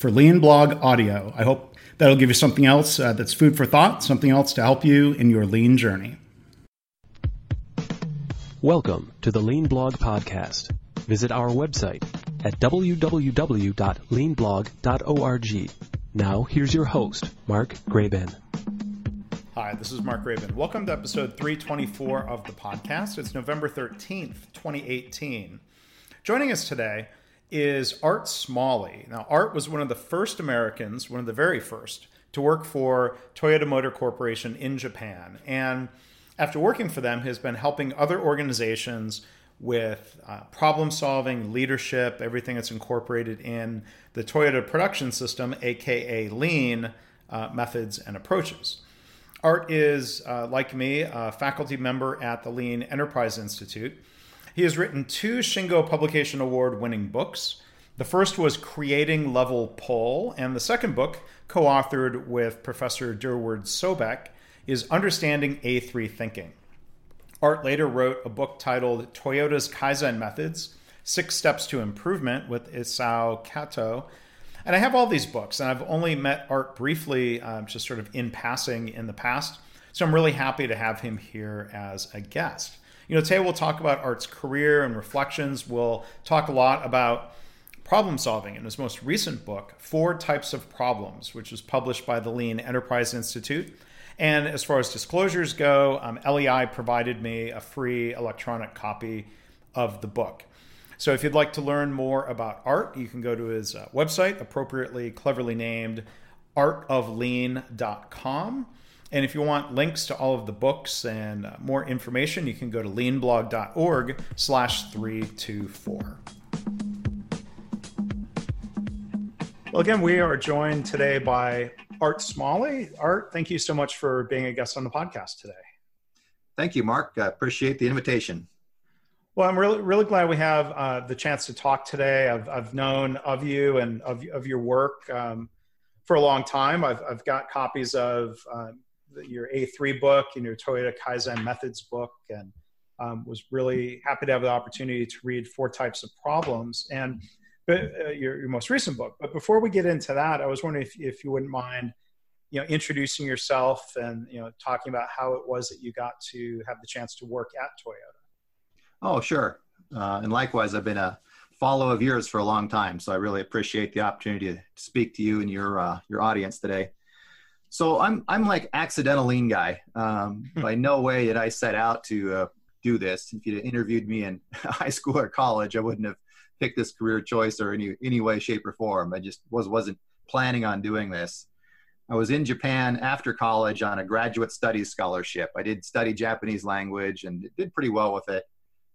for Lean Blog Audio. I hope that'll give you something else uh, that's food for thought, something else to help you in your lean journey. Welcome to the Lean Blog Podcast. Visit our website at www.leanblog.org. Now, here's your host, Mark Graban. Hi, this is Mark Graban. Welcome to episode 324 of the podcast. It's November 13th, 2018. Joining us today is Art Smalley. Now, Art was one of the first Americans, one of the very first, to work for Toyota Motor Corporation in Japan. And after working for them, has been helping other organizations with uh, problem solving, leadership, everything that's incorporated in the Toyota production system, aka Lean uh, methods and approaches. Art is, uh, like me, a faculty member at the Lean Enterprise Institute. He has written two Shingo Publication Award winning books. The first was Creating Level Pull, and the second book, co authored with Professor Durward Sobek, is Understanding A3 Thinking. Art later wrote a book titled Toyota's Kaizen Methods Six Steps to Improvement with Isao Kato. And I have all these books, and I've only met Art briefly, um, just sort of in passing in the past. So I'm really happy to have him here as a guest. You know, today we'll talk about Art's career and reflections. We'll talk a lot about problem solving in his most recent book, Four Types of Problems, which was published by the Lean Enterprise Institute. And as far as disclosures go, um, LEI provided me a free electronic copy of the book. So if you'd like to learn more about Art, you can go to his uh, website, appropriately, cleverly named artoflean.com. And if you want links to all of the books and uh, more information, you can go to leanblog.org slash 324. Well, again, we are joined today by Art Smalley. Art, thank you so much for being a guest on the podcast today. Thank you, Mark. I appreciate the invitation. Well, I'm really, really glad we have uh, the chance to talk today. I've, I've known of you and of, of your work um, for a long time. I've, I've got copies of uh, your A3 book and your Toyota Kaizen Methods book, and um, was really happy to have the opportunity to read Four Types of Problems and but, uh, your, your most recent book. But before we get into that, I was wondering if, if you wouldn't mind, you know, introducing yourself and you know talking about how it was that you got to have the chance to work at Toyota. Oh, sure. Uh, and likewise, I've been a follow of yours for a long time, so I really appreciate the opportunity to speak to you and your uh, your audience today. So I'm I'm like accidental lean guy. Um, by no way did I set out to uh, do this. If you'd interviewed me in high school or college, I wouldn't have picked this career choice or any any way, shape, or form. I just was wasn't planning on doing this. I was in Japan after college on a graduate studies scholarship. I did study Japanese language and did pretty well with it,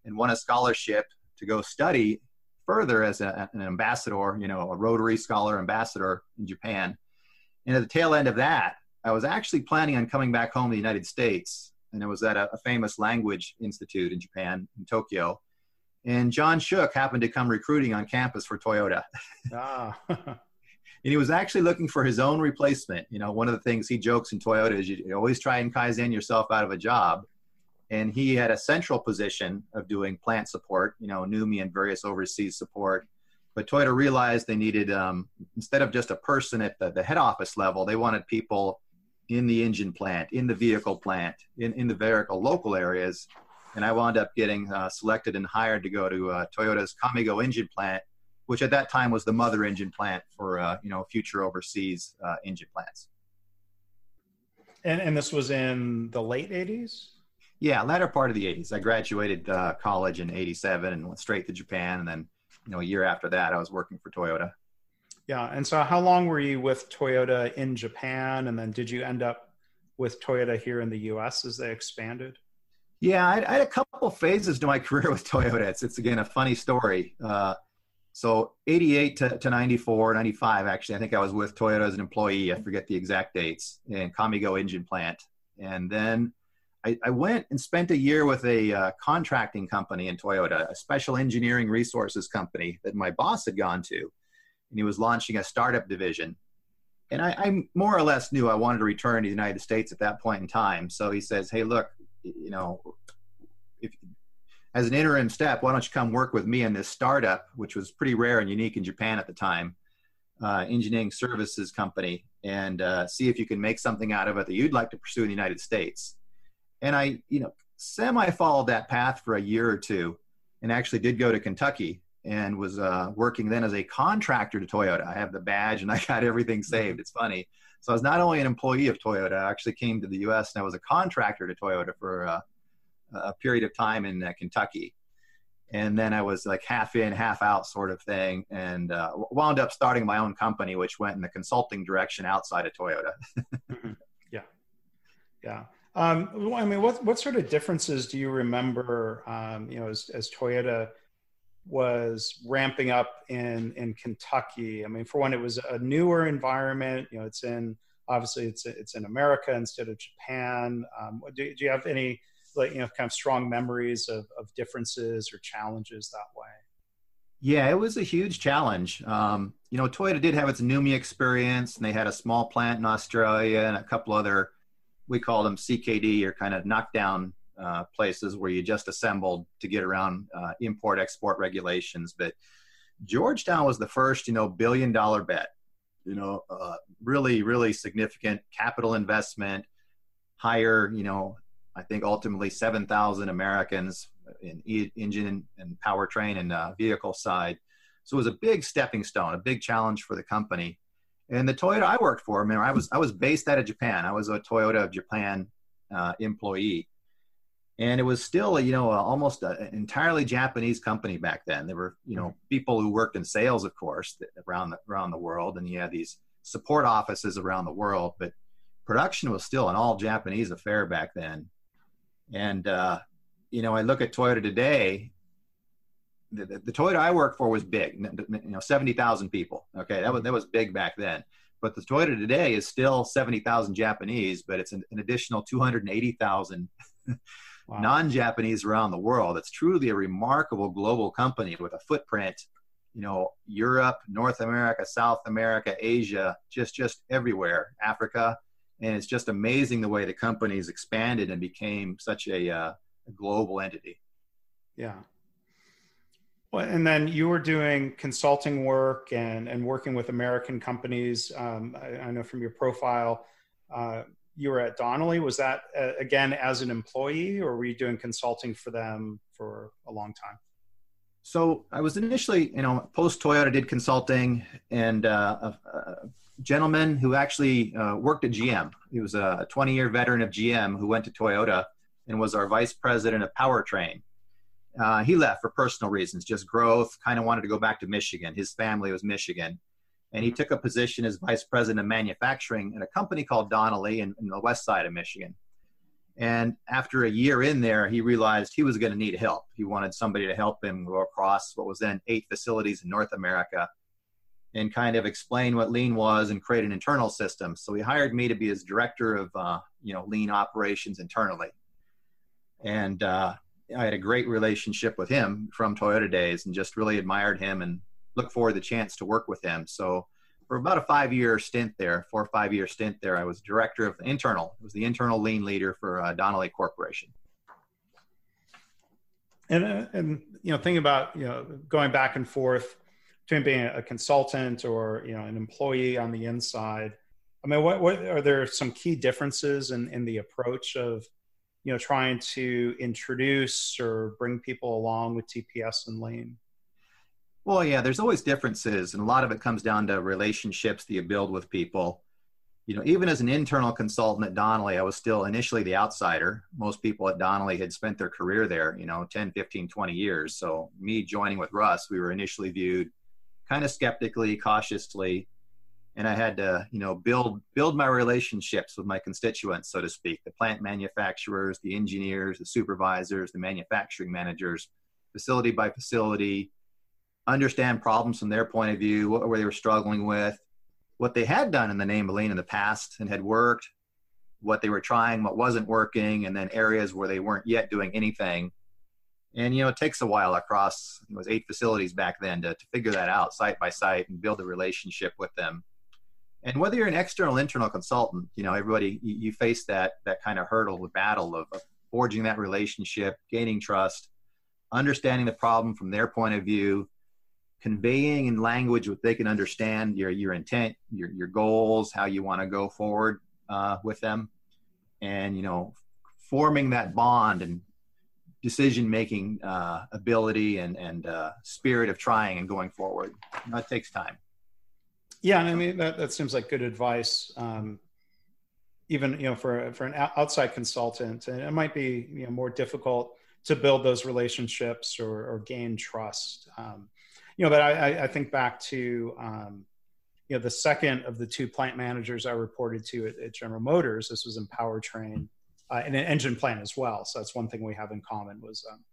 and won a scholarship to go study further as a, an ambassador, you know, a Rotary Scholar ambassador in Japan and at the tail end of that, I was actually planning on coming back home to the United States. And I was at a, a famous language institute in Japan, in Tokyo. And John Shook happened to come recruiting on campus for Toyota. Ah. and he was actually looking for his own replacement. You know, one of the things he jokes in Toyota is you always try and Kaizen yourself out of a job. And he had a central position of doing plant support, you know, NUMMI and various overseas support but Toyota realized they needed, um, instead of just a person at the, the, head office level, they wanted people in the engine plant, in the vehicle plant, in, in the vehicle local areas. And I wound up getting uh, selected and hired to go to uh, Toyota's Kamigo engine plant, which at that time was the mother engine plant for uh, you know future overseas uh, engine plants. And, and this was in the late 80s? Yeah, latter part of the 80s. I graduated uh, college in 87 and went straight to Japan. And then, you know, a year after that, I was working for Toyota. Yeah. And so, how long were you with Toyota in Japan? And then, did you end up with Toyota here in the US as they expanded? Yeah, I, I had a couple phases to my career with Toyota. It's, it's again a funny story. Uh, so 88 to, to 94, 95, actually, I think I was with Toyota as an employee. I forget the exact dates in Kamigo engine plant. And then I, I went and spent a year with a uh, contracting company in Toyota, a special engineering resources company that my boss had gone to. And he was launching a startup division. And I, I more or less knew I wanted to return to the United States at that point in time. So he says, Hey, look, you know, if as an interim step, why don't you come work with me in this startup, which was pretty rare and unique in Japan at the time, uh, engineering services company, and uh, see if you can make something out of it that you'd like to pursue in the United States. And I, you know, semi followed that path for a year or two, and actually did go to Kentucky and was uh, working then as a contractor to Toyota. I have the badge and I got everything saved. It's funny. So I was not only an employee of Toyota, I actually came to the U.S. and I was a contractor to Toyota for uh, a period of time in uh, Kentucky. And then I was like half in, half out sort of thing, and uh, wound up starting my own company, which went in the consulting direction outside of Toyota. mm-hmm. Yeah, yeah. Um, I mean, what what sort of differences do you remember? Um, you know, as, as Toyota was ramping up in in Kentucky. I mean, for one, it was a newer environment. You know, it's in obviously it's it's in America instead of Japan. Um, do, do you have any like you know kind of strong memories of, of differences or challenges that way yeah it was a huge challenge um, you know toyota did have its NUMMI experience and they had a small plant in australia and a couple other we call them ckd or kind of knockdown uh, places where you just assembled to get around uh, import export regulations but georgetown was the first you know billion dollar bet you know uh, really really significant capital investment hire you know I think ultimately 7,000 Americans in e- engine and powertrain and uh, vehicle side. So it was a big stepping stone, a big challenge for the company. And the Toyota I worked for, mean, I was I was based out of Japan. I was a Toyota of Japan uh, employee, and it was still, you know, almost an entirely Japanese company back then. There were, you know, people who worked in sales, of course, around the around the world, and you had these support offices around the world, but production was still an all Japanese affair back then. And, uh, you know, I look at Toyota today, the, the, the, Toyota I work for was big, you know, 70,000 people. Okay. That was, that was big back then. But the Toyota today is still 70,000 Japanese, but it's an, an additional 280,000 wow. non-Japanese around the world. It's truly a remarkable global company with a footprint, you know, Europe, North America, South America, Asia, just, just everywhere, Africa and it's just amazing the way the company's expanded and became such a, uh, a global entity. Yeah. Well, and then you were doing consulting work and, and working with American companies. Um, I, I, know from your profile, uh, you were at Donnelly. Was that uh, again as an employee, or were you doing consulting for them for a long time? So I was initially, you know, post Toyota did consulting, and uh, a gentleman who actually uh, worked at GM. He was a 20 year veteran of GM who went to Toyota and was our vice president of powertrain. Uh, he left for personal reasons, just growth, kind of wanted to go back to Michigan. His family was Michigan. And he took a position as vice president of manufacturing in a company called Donnelly in, in the west side of Michigan. And after a year in there, he realized he was going to need help. He wanted somebody to help him go across what was then eight facilities in North America and kind of explain what lean was and create an internal system. So he hired me to be his director of uh, you know lean operations internally, and uh, I had a great relationship with him from Toyota days, and just really admired him and look forward to the chance to work with him. So for about a five year stint there, four or five year stint there, I was director of internal. I was the internal lean leader for uh, Donnelly Corporation. And uh, and you know, thinking about you know going back and forth between being a consultant or you know an employee on the inside i mean what, what are there some key differences in, in the approach of you know trying to introduce or bring people along with tps and lean well yeah there's always differences and a lot of it comes down to relationships that you build with people you know, even as an internal consultant at Donnelly, I was still initially the outsider. Most people at Donnelly had spent their career there, you know, 10, 15, 20 years. So me joining with Russ, we were initially viewed kind of skeptically, cautiously, and I had to, you know, build build my relationships with my constituents, so to speak, the plant manufacturers, the engineers, the supervisors, the manufacturing managers, facility by facility, understand problems from their point of view, what were they were struggling with, what they had done in the name of lean in the past and had worked, what they were trying, what wasn't working, and then areas where they weren't yet doing anything. And you know, it takes a while across it was eight facilities back then to, to figure that out site by site and build a relationship with them. And whether you're an external, internal consultant, you know, everybody you, you face that that kind of hurdle, the battle of, of forging that relationship, gaining trust, understanding the problem from their point of view, conveying in language what they can understand your your intent, your your goals, how you want to go forward uh, with them, and you know, forming that bond and decision making uh, ability and and uh, spirit of trying and going forward. You know, it takes time. Yeah, and I mean that that seems like good advice. Um, even you know for for an outside consultant, and it might be you know more difficult to build those relationships or, or gain trust. Um, you know, but I, I think back to, um, you know, the second of the two plant managers I reported to at, at General Motors. This was in powertrain uh, and an engine plant as well. So that's one thing we have in common was um,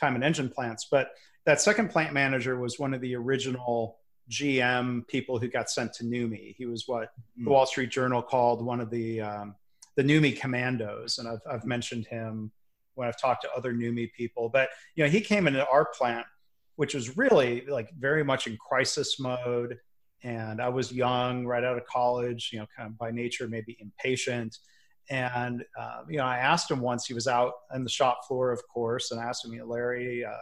time in engine plants. But that second plant manager was one of the original GM people who got sent to NUMMI. He was what mm. the Wall Street Journal called one of the um, the NUMMI commandos, and I've, I've mentioned him when I've talked to other NUMMI people. But you know, he came into our plant which was really like very much in crisis mode. And I was young, right out of college, you know, kind of by nature, maybe impatient. And, uh, you know, I asked him once, he was out on the shop floor, of course, and I asked him, you know, Larry, uh,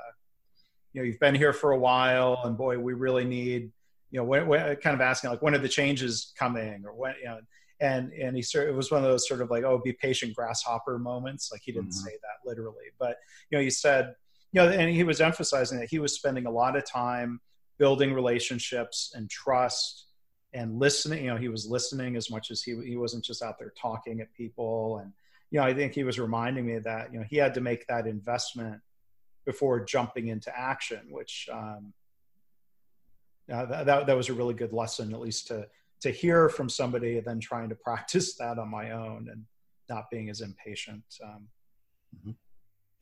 you know, you've been here for a while and boy, we really need, you know, when, when, kind of asking like, when are the changes coming or when, you know, and, and he sort it was one of those sort of like, oh, be patient grasshopper moments. Like he didn't mm-hmm. say that literally, but, you know, he said, you know, and he was emphasizing that he was spending a lot of time building relationships and trust and listening. You know, he was listening as much as he he wasn't just out there talking at people. And you know, I think he was reminding me that you know he had to make that investment before jumping into action, which um, uh, that, that was a really good lesson, at least to to hear from somebody and then trying to practice that on my own and not being as impatient. Um, mm-hmm.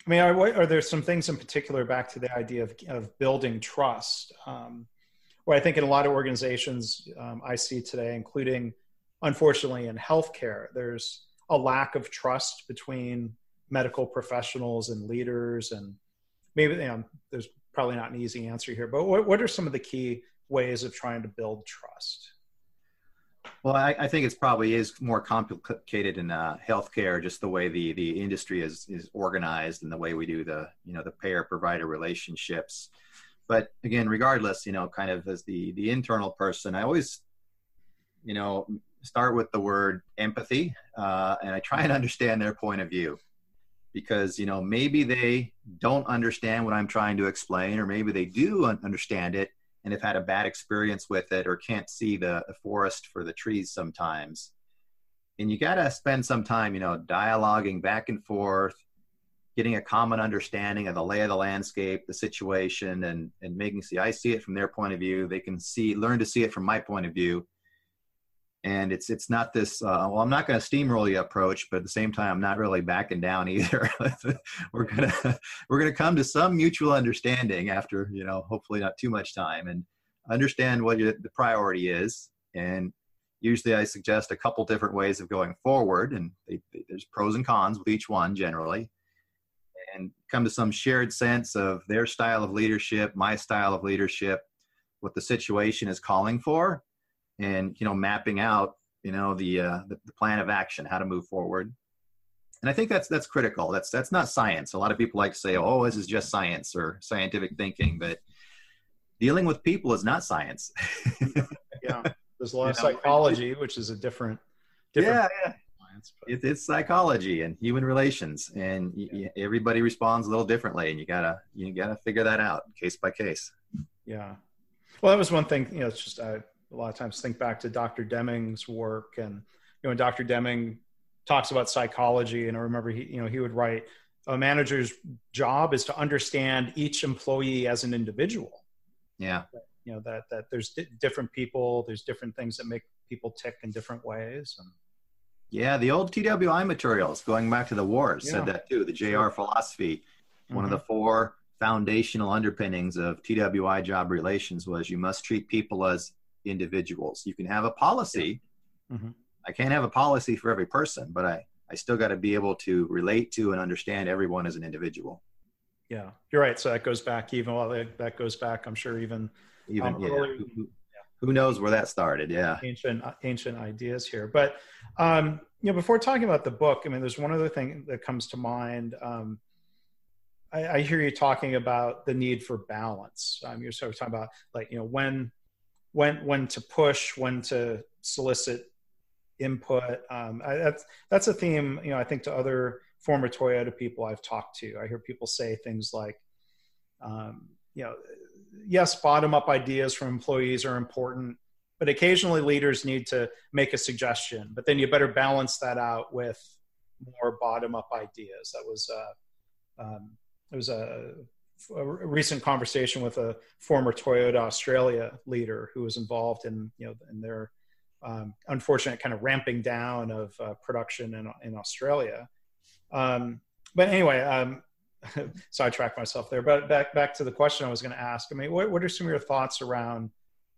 I mean, are, are there some things in particular back to the idea of, of building trust? Um, where I think in a lot of organizations um, I see today, including unfortunately in healthcare, there's a lack of trust between medical professionals and leaders. And maybe you know, there's probably not an easy answer here, but what, what are some of the key ways of trying to build trust? Well, I, I, think it's probably is more complicated in uh, healthcare, just the way the the industry is is organized and the way we do the you know the payer provider relationships. But again, regardless, you know, kind of as the the internal person, I always, you know, start with the word empathy, uh, and I try and understand their point of view, because you know maybe they don't understand what I'm trying to explain, or maybe they do understand it, and have had a bad experience with it or can't see the, the forest for the trees sometimes. And you got to spend some time, you know, dialoguing back and forth, getting a common understanding of the lay of the landscape, the situation, and and making see I see it from their point of view. They can see, learn to see it from my point of view. And it's it's not this. Uh, well, I'm not going to steamroll you approach, but at the same time, I'm not really backing down either. we're gonna we're gonna come to some mutual understanding after you know, hopefully not too much time, and understand what your, the priority is. And usually, I suggest a couple different ways of going forward, and they, they, there's pros and cons with each one generally and come to some shared sense of their style of leadership, my style of leadership, what the situation is calling for, and you know mapping out you know the, uh, the, the plan of action how to move forward. And i think that's that's critical. That's that's not science. A lot of people like to say oh this is just science or scientific thinking but dealing with people is not science. Yeah there's a lot you of know, psychology which is a different, different yeah, yeah. Science, it, it's psychology and human relations and yeah. everybody responds a little differently and you gotta you gotta figure that out case by case. Yeah. Well that was one thing you know it's just I, a lot of times think back to Dr. Deming's work and you know, when Dr. Deming talks about psychology, and I remember he, you know, he would write, a manager's job is to understand each employee as an individual. Yeah. You know that that there's di- different people, there's different things that make people tick in different ways. And, Yeah, the old TWI materials, going back to the wars, Yeah. said that too. The JR philosophy, one of the mm-hmm. four foundational underpinnings of TWI job relations was you must treat people as individuals. You can have a policy. Mhm. I can't have a policy for every person, but I, I still got to be able to relate to and understand everyone as an individual. yeah, you're right. So that goes back even well, that, goes back. I'm sure even Even Um, yeah, earlier- who, who- who knows where that started? Yeah. ancient ancient ideas here. But um, you know, before talking about the book, I mean, there's one other thing that comes to mind. Um, I, I hear you talking about the need for balance. Um, you're sort of talking about like you know when when when to push, when to solicit input. Um, I, that's that's a theme. You know, I think to other former Toyota people I've talked to, I hear people say things like, um, you know, yes, bottom up ideas from employees are important, but occasionally leaders need to make a suggestion. But then you better balance that out with more bottom up ideas. That was uh, um, it was a, a recent conversation with a former Toyota Australia leader who was involved in you know in their um, unfortunate kind of ramping down of uh, production in, in Australia. Um, but anyway, um, sidetrack myself there. But back back to the question I was going to ask. I mean, what what are some of your thoughts around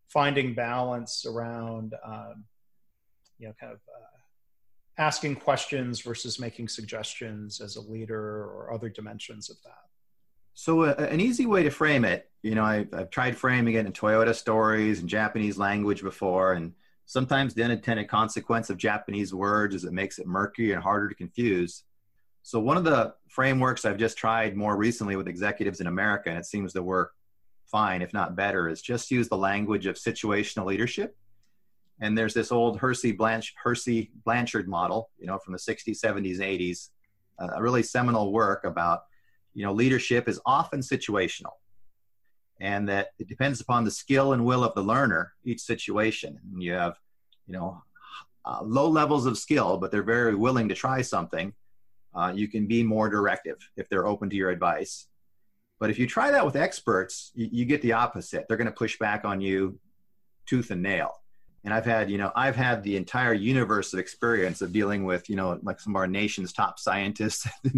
finding balance around um, you know kind of uh, asking questions versus making suggestions as a leader or other dimensions of that? So uh, an easy way to frame it, you know, I, I've tried framing it in Toyota stories and Japanese language before, and sometimes the unintended consequence of Japanese words is it makes it murky and harder to confuse. So one of the frameworks I've just tried more recently with executives in America, and it seems to work fine, if not better, is just use the language of situational leadership. And there's this old Hersey, Blanch, Hersey Blanchard model, you know, from the 60s, 70s, 80s, uh, a really seminal work about you know leadership is often situational and that it depends upon the skill and will of the learner each situation. And you have you know uh, low levels of skill but they're very willing to try something uh, you can be more directive if they're open to your advice. But if you try that with experts you, you get the opposite. They're going to push back on you tooth and nail and i've had you know i've had the entire universe of experience of dealing with you know like some of our nation's top scientists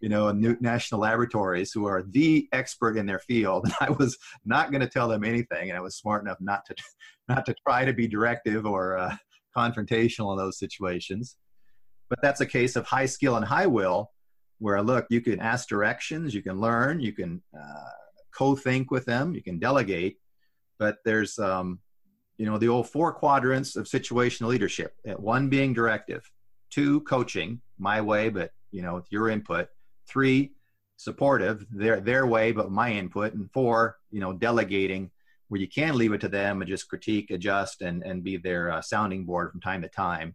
you know national laboratories who are the expert in their field. And i was not going to tell them anything and i was smart enough not to not to try to be directive or uh, confrontational in those situations. But that's a case of high skill and high will where look you can ask directions you can learn you can uh, co-think with them you can delegate. But there's um, you know the old four quadrants of situational leadership one being directive two coaching my way but you know with your input three supportive their their way but my input and four you know delegating where you can leave it to them and just critique adjust and and be their uh, sounding board from time to time.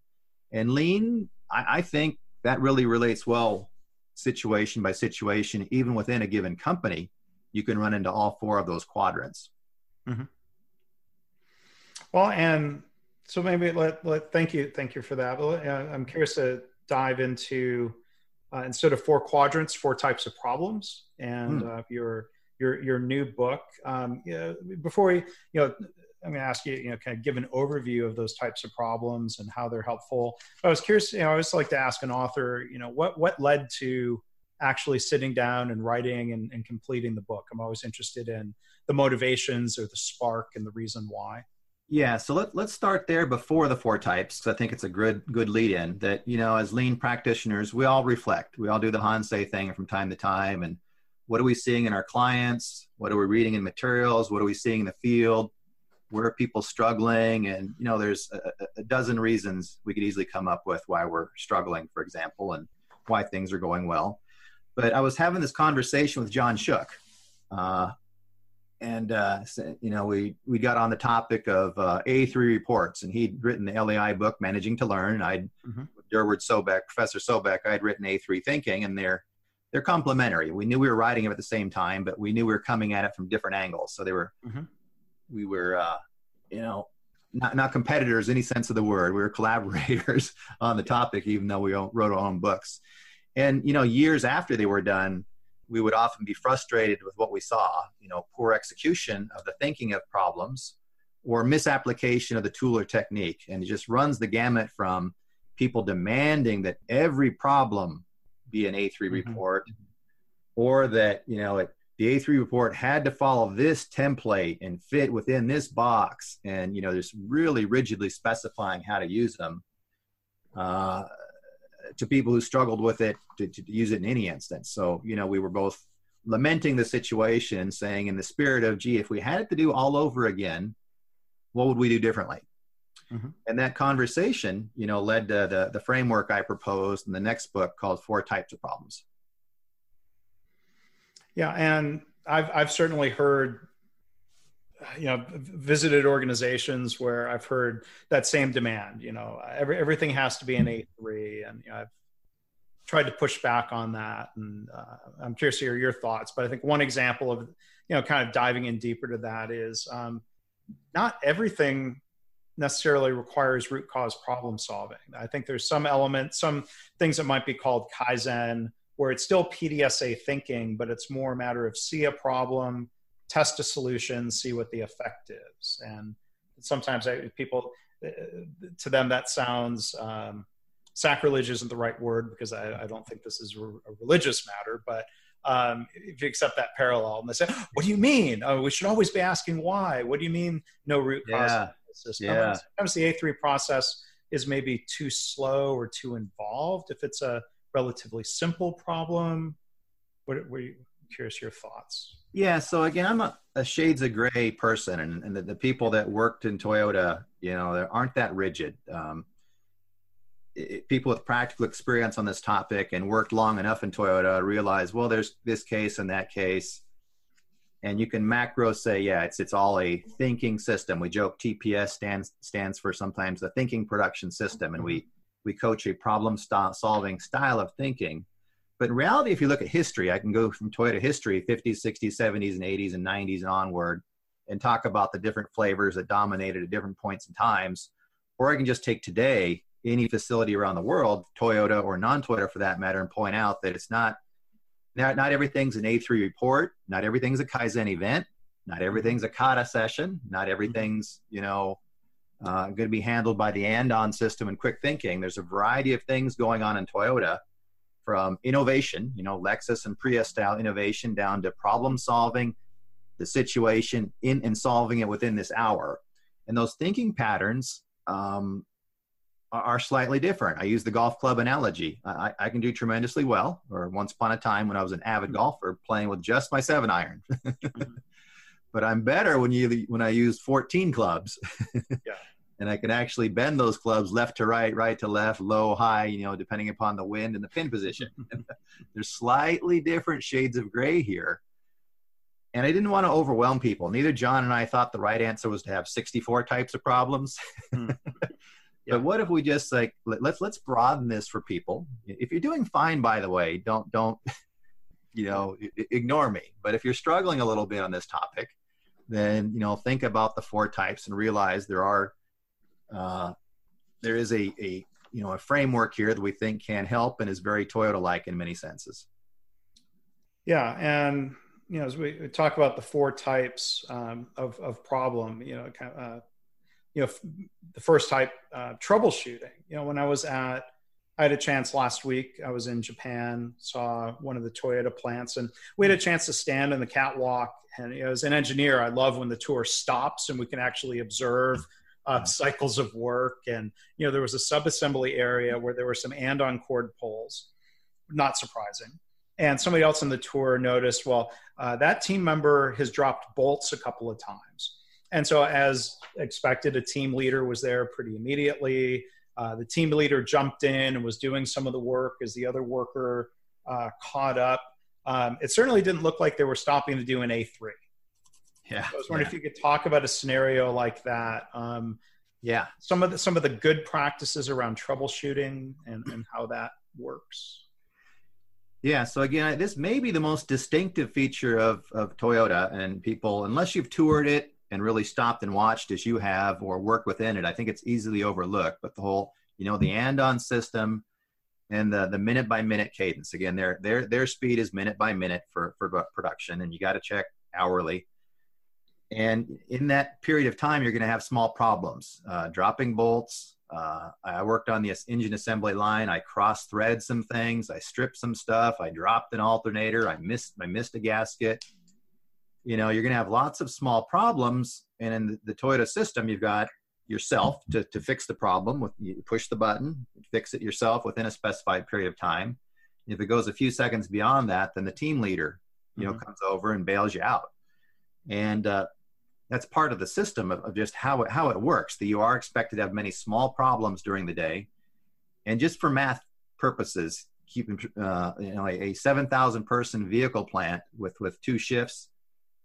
And lean I, I think that really relates well situation by situation. Even within a given company you can run into all four of those quadrants Well, and so maybe let, let thank you thank you for that. But, uh, I'm curious to dive into uh, instead of four quadrants, four types of problems, and Hmm. uh, your your your new book. Um, yeah, before we, you know, I'm going to ask you, you know, kind of give an overview of those types of problems and how they're helpful. But I was curious, you know, I always like to ask an author, you know, what what led to actually sitting down and writing and, and completing the book. I'm always interested in the motivations or the spark and the reason why. Yeah, so let, let's start there before the four types, because I think it's a good good lead in that, you know, as lean practitioners, we all reflect. We all do the Hansei thing from time to time. And what are we seeing in our clients? What are we reading in materials? What are we seeing in the field? Where are people struggling? And, you know, there's a, a- dozen reasons we could easily come up with why we're struggling, for example, and why things are going well. But I was having this conversation with John Shook. Uh, and uh, you know we we got on the topic of uh, A3 reports, and he'd written the LEI book Managing to Learn. I'd with Durward Sobek, Professor Sobek, I'd written A3 Thinking, and they're they're complementary. We knew we were writing them at the same time, but we knew we were coming at it from different angles. So they were Mhm. we were uh, you know not, not competitors, any sense of the word. We were collaborators on the topic, even though we wrote our own books. And you know, years after they were done, we would often be frustrated with what we saw. You know, poor execution of the thinking of problems, or misapplication of the tool or technique, and it just runs the gamut from people demanding that every problem be an A3 mm-hmm. report, or that you know it the A3 report had to follow this template and fit within this box, and you know, just really rigidly specifying how to use them. Uh, to people who struggled with it to, to, use it in any instance. So, you know, we were both lamenting the situation, saying in the spirit of, gee, if we had it to do all over again, what would we do differently? Mm-hmm. And that conversation, you know, led to the, the framework I proposed in the next book called Four Types of Problems. Yeah, and I've I've certainly heard you know visited organizations where I've heard that same demand. You know, every, everything has to be an A three, and you know, I've tried to push back on that. And uh, I'm curious to hear your thoughts. But I think one example of you know kind of diving in deeper to that is um, not everything necessarily requires root cause problem solving. I think there's some elements, some things that might be called kaizen where it's still PDSA thinking, but it's more a matter of see a problem, test a solution, see what the effect is. And sometimes I, people, uh, to them, that sounds um, sacrilege isn't the right word because I, I don't think this is a religious matter, but um, if you accept that parallel and they say, what do you mean? Oh, we should always be asking why. What do you mean no root cause yeah. system? Yeah. Sometimes the A3 process is maybe too slow or too involved. If it's a relatively simple problem? What were you curious your thoughts? Yeah, so again, I'm a, a shades of gray person, and, and the, the, people that worked in Toyota, you know, they aren't that rigid. Um, it, people with practical experience on this topic and worked long enough in Toyota realize, well, there's this case and that case, and you can macro say, yeah, it's it's all a thinking system. We joke TPS stands stands for sometimes the thinking production system, and we we coach a problem st- solving style of thinking. But in reality, if you look at history, I can go from Toyota history, 50s, 60s, 70s, and 80s, and 90s, and onward, and talk about the different flavors that dominated at different points in times. Or I can just take today, any facility around the world, Toyota or non Toyota for that matter, and point out that it's not, not, not everything's an A3 report, not everything's a Kaizen event, not everything's a kata session, not everything's, you know, uh, going to be handled by the Andon system and quick thinking. There's a variety of things going on in Toyota from innovation, you know, Lexus and Prius style innovation down to problem solving the situation in and solving it within this hour. And those thinking patterns um, are slightly different. I use the golf club analogy. I, I, can do tremendously well, or once upon a time when I was an avid mm-hmm. golfer playing with just my seven iron. Mm-hmm but I'm better when you when I use 14 clubs. yeah. And I can actually bend those clubs left to right, right to left, low, high, you know, depending upon the wind and the pin position. There's slightly different shades of gray here. And I didn't want to overwhelm people. Neither John and I thought the right answer was to have 64 types of problems. Hmm. yeah. But what if we just like let's let's broaden this for people. If you're doing fine, by the way, don't don't you know ignore me. But if you're struggling a little bit on this topic, then you know think about the four types and realize there are uh, there is a, a you know a framework here that we think can help and is very Toyota like in many senses. Yeah, and you know as we talk about the four types um, of of problem, you know, kind of, uh, you know, the first type uh, troubleshooting. You know, when I was at I had a chance last week. I was in Japan, saw one of the Toyota plants, and we had a chance to stand in the catwalk. And you know, as an engineer, I love when the tour stops and we can actually observe uh, cycles of work. And you know, there was a sub-assembly area where there were some andon cord poles. Not surprising. And somebody else in the tour noticed, well, uh, that team member has dropped bolts a couple of times. And so, as expected, a team leader was there pretty immediately uh, the team leader jumped in and was doing some of the work as the other worker uh, caught up. Um, it certainly didn't look like they were stopping to do an A3. Yeah. So I was wondering yeah. if you could talk about a scenario like that. Um, yeah. Some of the some of the good practices around troubleshooting and, and how that works. Yeah, so again, this may be the most distinctive feature of, of Toyota, and people, unless you've toured it and really stopped and watched as you have or worked within it, I think it's easily overlooked. But the whole, you know, the andon system and the the minute by minute cadence. Again, their their their speed is minute by minute for for production, and you got to check hourly. And in that period of time, you're going to have small problems, uh, dropping bolts. Uh, I worked on the engine assembly line. I cross thread some things. I stripped some stuff. I dropped an alternator. I missed I missed a gasket you know you're going to have lots of small problems and in the toyota system you've got yourself to, to fix the problem with you push the button fix it yourself within a specified period of time if it goes a few seconds beyond that then the team leader you know mm-hmm. comes over and bails you out and uh, that's part of the system of, of just how it, how it works that you are expected to have many small problems during the day and just for math purposes keeping uh, you know a, a 7000 person vehicle plant with with two shifts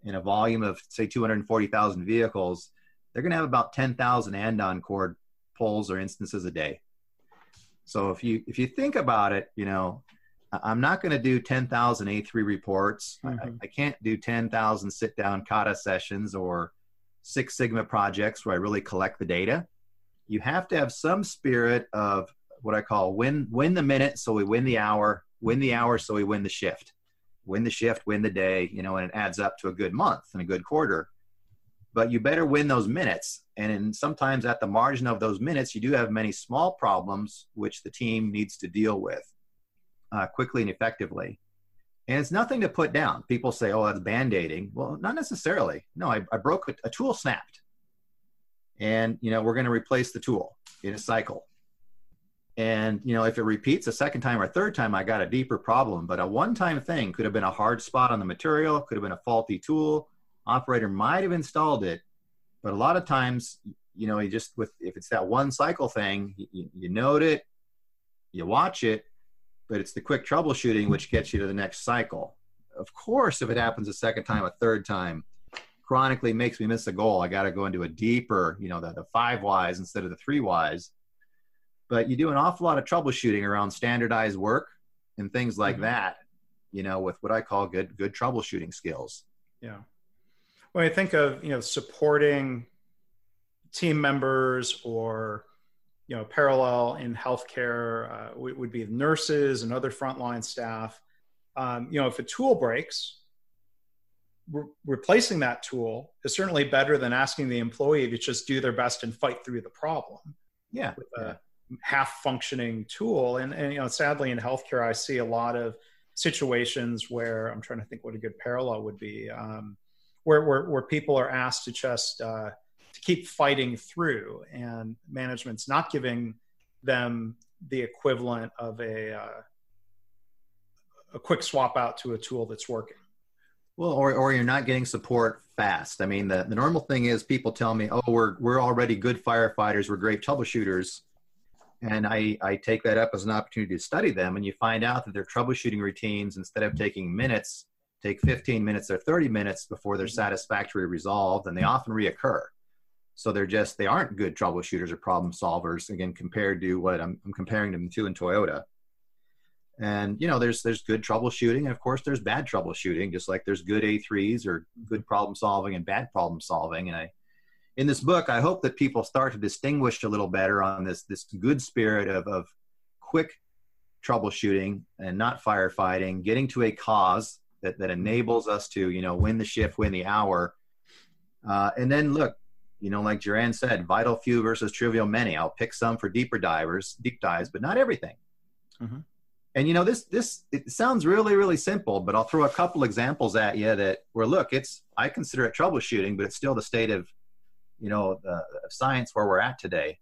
and a volume of say 240,000 vehicles, they're going to have about 10,000 andon cord pulls or instances a day. So if you if you think about it, you know, I'm not going to do 10,000 A3 reports. Mm-hmm. I, I, can't do 10,000 sit down kata sessions or Six Sigma projects where I really collect the data. You have to have some spirit of what I call win win the minute so we win the hour, win the hour so we win the shift win the shift, win the day, you know, and it adds up to a good month and a good quarter. But you better win those minutes. And in, sometimes at the margin of those minutes, you do have many small problems which the team needs to deal with uh, quickly and effectively. And it's nothing to put down. People say, oh, that's band aiding. Well, not necessarily. No, I, I broke a, a tool snapped. And, you know, we're going to replace the tool in a cycle and you know if it repeats a second time or third time i got a deeper problem but a one time thing could have been a hard spot on the material could have been a faulty tool operator might have installed it but a lot of times you know you just with if it's that one cycle thing you, you note it you watch it but it's the quick troubleshooting which gets you to the next cycle. Of course if it happens a second time a third time chronically makes me miss a goal. I got to go into a deeper you know the, the five whys instead of the three whys. But you do an awful lot of troubleshooting around standardized work and things like mm-hmm. that you know with what i call good good troubleshooting skills. Yeah. When i think of you know supporting team members or you know parallel in healthcare uh, would be nurses and other frontline staff um, you know if a tool breaks re- replacing that tool is certainly better than asking the employee to just do their best and fight through the problem yeah, with, a yeah half functioning tool. And, and, you know, sadly in healthcare, I see a lot of situations where I'm trying to think what a good parallel would be, um, where, where, where, people are asked to just uh, keep fighting through and management's not giving them the equivalent of a, uh, a quick swap out to a tool that's working. Well, or, or you're not getting support fast. I mean, the, the normal thing is people tell me, oh, we're, we're already good firefighters, we're great troubleshooters and I, I take that up as an opportunity to study them and you find out that their troubleshooting routines instead of taking minutes take 15 minutes or 30 minutes before they're satisfactorily resolved and they often reoccur so they're just they aren't good troubleshooters or problem solvers again compared to what i'm, I'm comparing them to in toyota and you know there's there's good troubleshooting and of course there's bad troubleshooting just like there's good a3s or good problem solving and bad problem solving and i in this book, I hope that people start to distinguish a little better on this this good spirit of, of quick troubleshooting and not firefighting, getting to a cause that, that enables us to, you know, win the shift, win the hour. Uh, and then look, you know, like Juran said, vital few versus trivial many. I'll pick some for deeper divers, deep dives, but not everything. Mm-hmm. And you know, this this it sounds really really simple, but I'll throw a couple examples at you that where look, it's I consider it troubleshooting, but it's still the state of you know the, science where we're at today.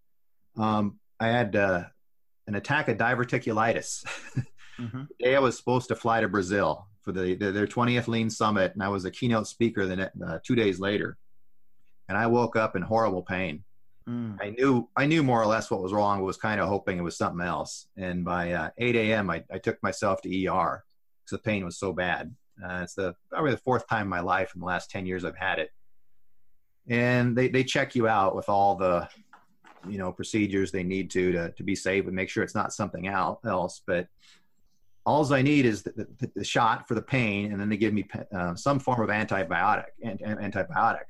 Um, I had uh, an attack of diverticulitis. mm-hmm. the day I was supposed to fly to Brazil for the, the, their 20th Lean Summit, and I was a keynote speaker the uh, two days later, and I woke up in horrible pain. Mm. I knew I knew more or less what was wrong, but was kind of hoping it was something else. And by uh, 8 a.m., I, I, took myself to ER because the pain was so bad. Uh, it's the probably the fourth time in my life in the last 10 years I've had it and they, they check you out with all the you know procedures they need to to, to be safe and make sure it's not something else but all i need is the, the, the, shot for the pain and then they give me uh, some form of antibiotic and, antibiotic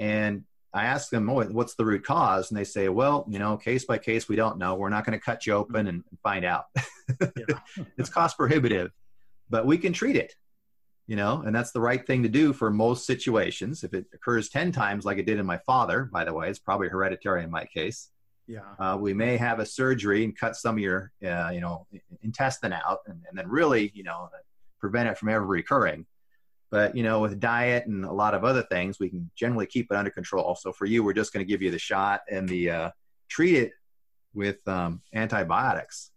And I ask them, oh, what's the root cause? And they say, well, you know, case by case, we don't know. We're not going to cut you open and find out. it's cost prohibitive, but we can treat it, you know, and that's the right thing to do for most situations. If it occurs 10 times, like it did in my father, by the way, it's probably hereditary in my case. Yeah. Uh, we may have a surgery and cut some of your, uh, you know, intestine out and, and then really, you know, prevent it from ever recurring but you know, with diet and a lot of other things, we can generally keep it under control. So for you, we're just going to give you the shot and the uh, treat it with um, antibiotics.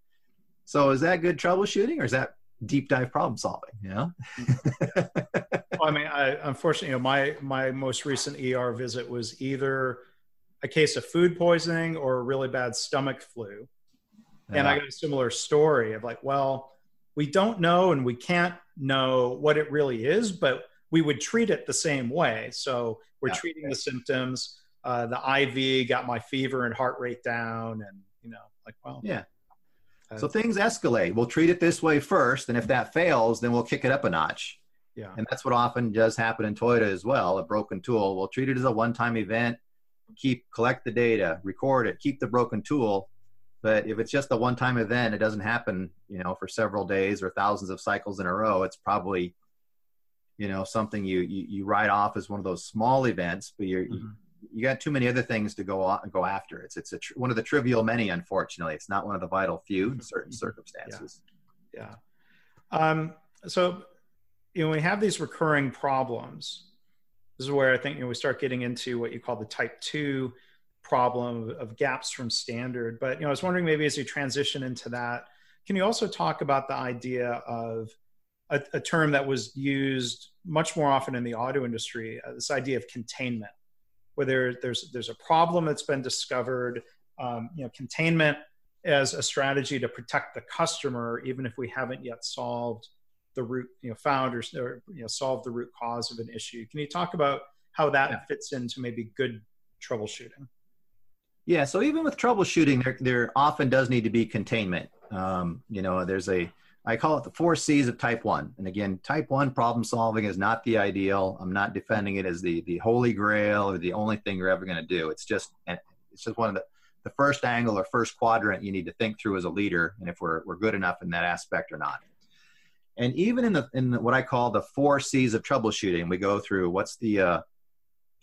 So is that good troubleshooting, or is that deep dive problem solving? You know. well, I mean, I, unfortunately, you know, my my most recent ER visit was either a case of food poisoning or a really bad stomach flu, and I got a similar story of like, well we don't know and we can't know what it really is, but we would treat it the same way. So we're yeah. treating the symptoms. Uh, the IV got my fever and heart rate down, and you know, like, well, yeah. Uh, so things escalate. We'll treat it this way first, and if that fails, then we'll kick it up a notch. Yeah. And that's what often does happen in Toyota as well. A broken tool, we'll treat it as a one-time event. Keep collect the data, record it, keep the broken tool, but if it's just a one-time event, it doesn't happen, you know, for several days or thousands of cycles in a row. It's probably, you know, something you you, you write off as one of those small events, but you're mm-hmm. you, you got too many other things to go on, go after. It's it's a tr- one of the trivial many. Unfortunately, it's not one of the vital few in certain mm-hmm. circumstances. Yeah. yeah. Um, so, you know, we have these recurring problems. This is where I think you know we start getting into what you call the type two problem of gaps from standard. But you know, I was wondering maybe as you transition into that, can you also talk about the idea of a, a term that was used much more often in the auto industry, uh, this idea of containment, where there, there's there's a problem that's been discovered, um, you know, containment as a strategy to protect the customer, even if we haven't yet solved the root, you know, found or, or you know, solved the root cause of an issue. Can you talk about how that yeah. fits into maybe good troubleshooting? Yeah, so even with troubleshooting, there, there often does need to be containment. Um, you know, there's a, I call it the four C's of type one. And again, type one problem solving is not the ideal. I'm not defending it as the, the holy grail or the only thing you're ever going to do. It's just, it's just one of the, the first angle or first quadrant you need to think through as a leader. And if we're, we're good enough in that aspect or not. And even in the, in the, what I call the four C's of troubleshooting, we go through what's the, uh,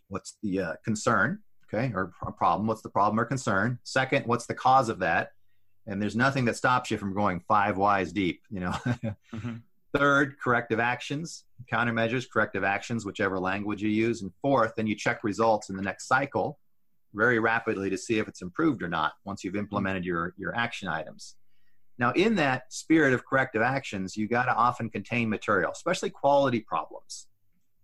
what's the uh, concern, okay, or a problem. What's the problem or concern? Second, what's the cause of that? And there's nothing that stops you from going five whys deep, you know. mm-hmm. Third, corrective actions, countermeasures, corrective actions, whichever language you use. And fourth, then you check results in the next cycle very rapidly to see if it's improved or not once you've implemented your, your action items. Now, in that spirit of corrective actions, you got to often contain material, especially quality problems.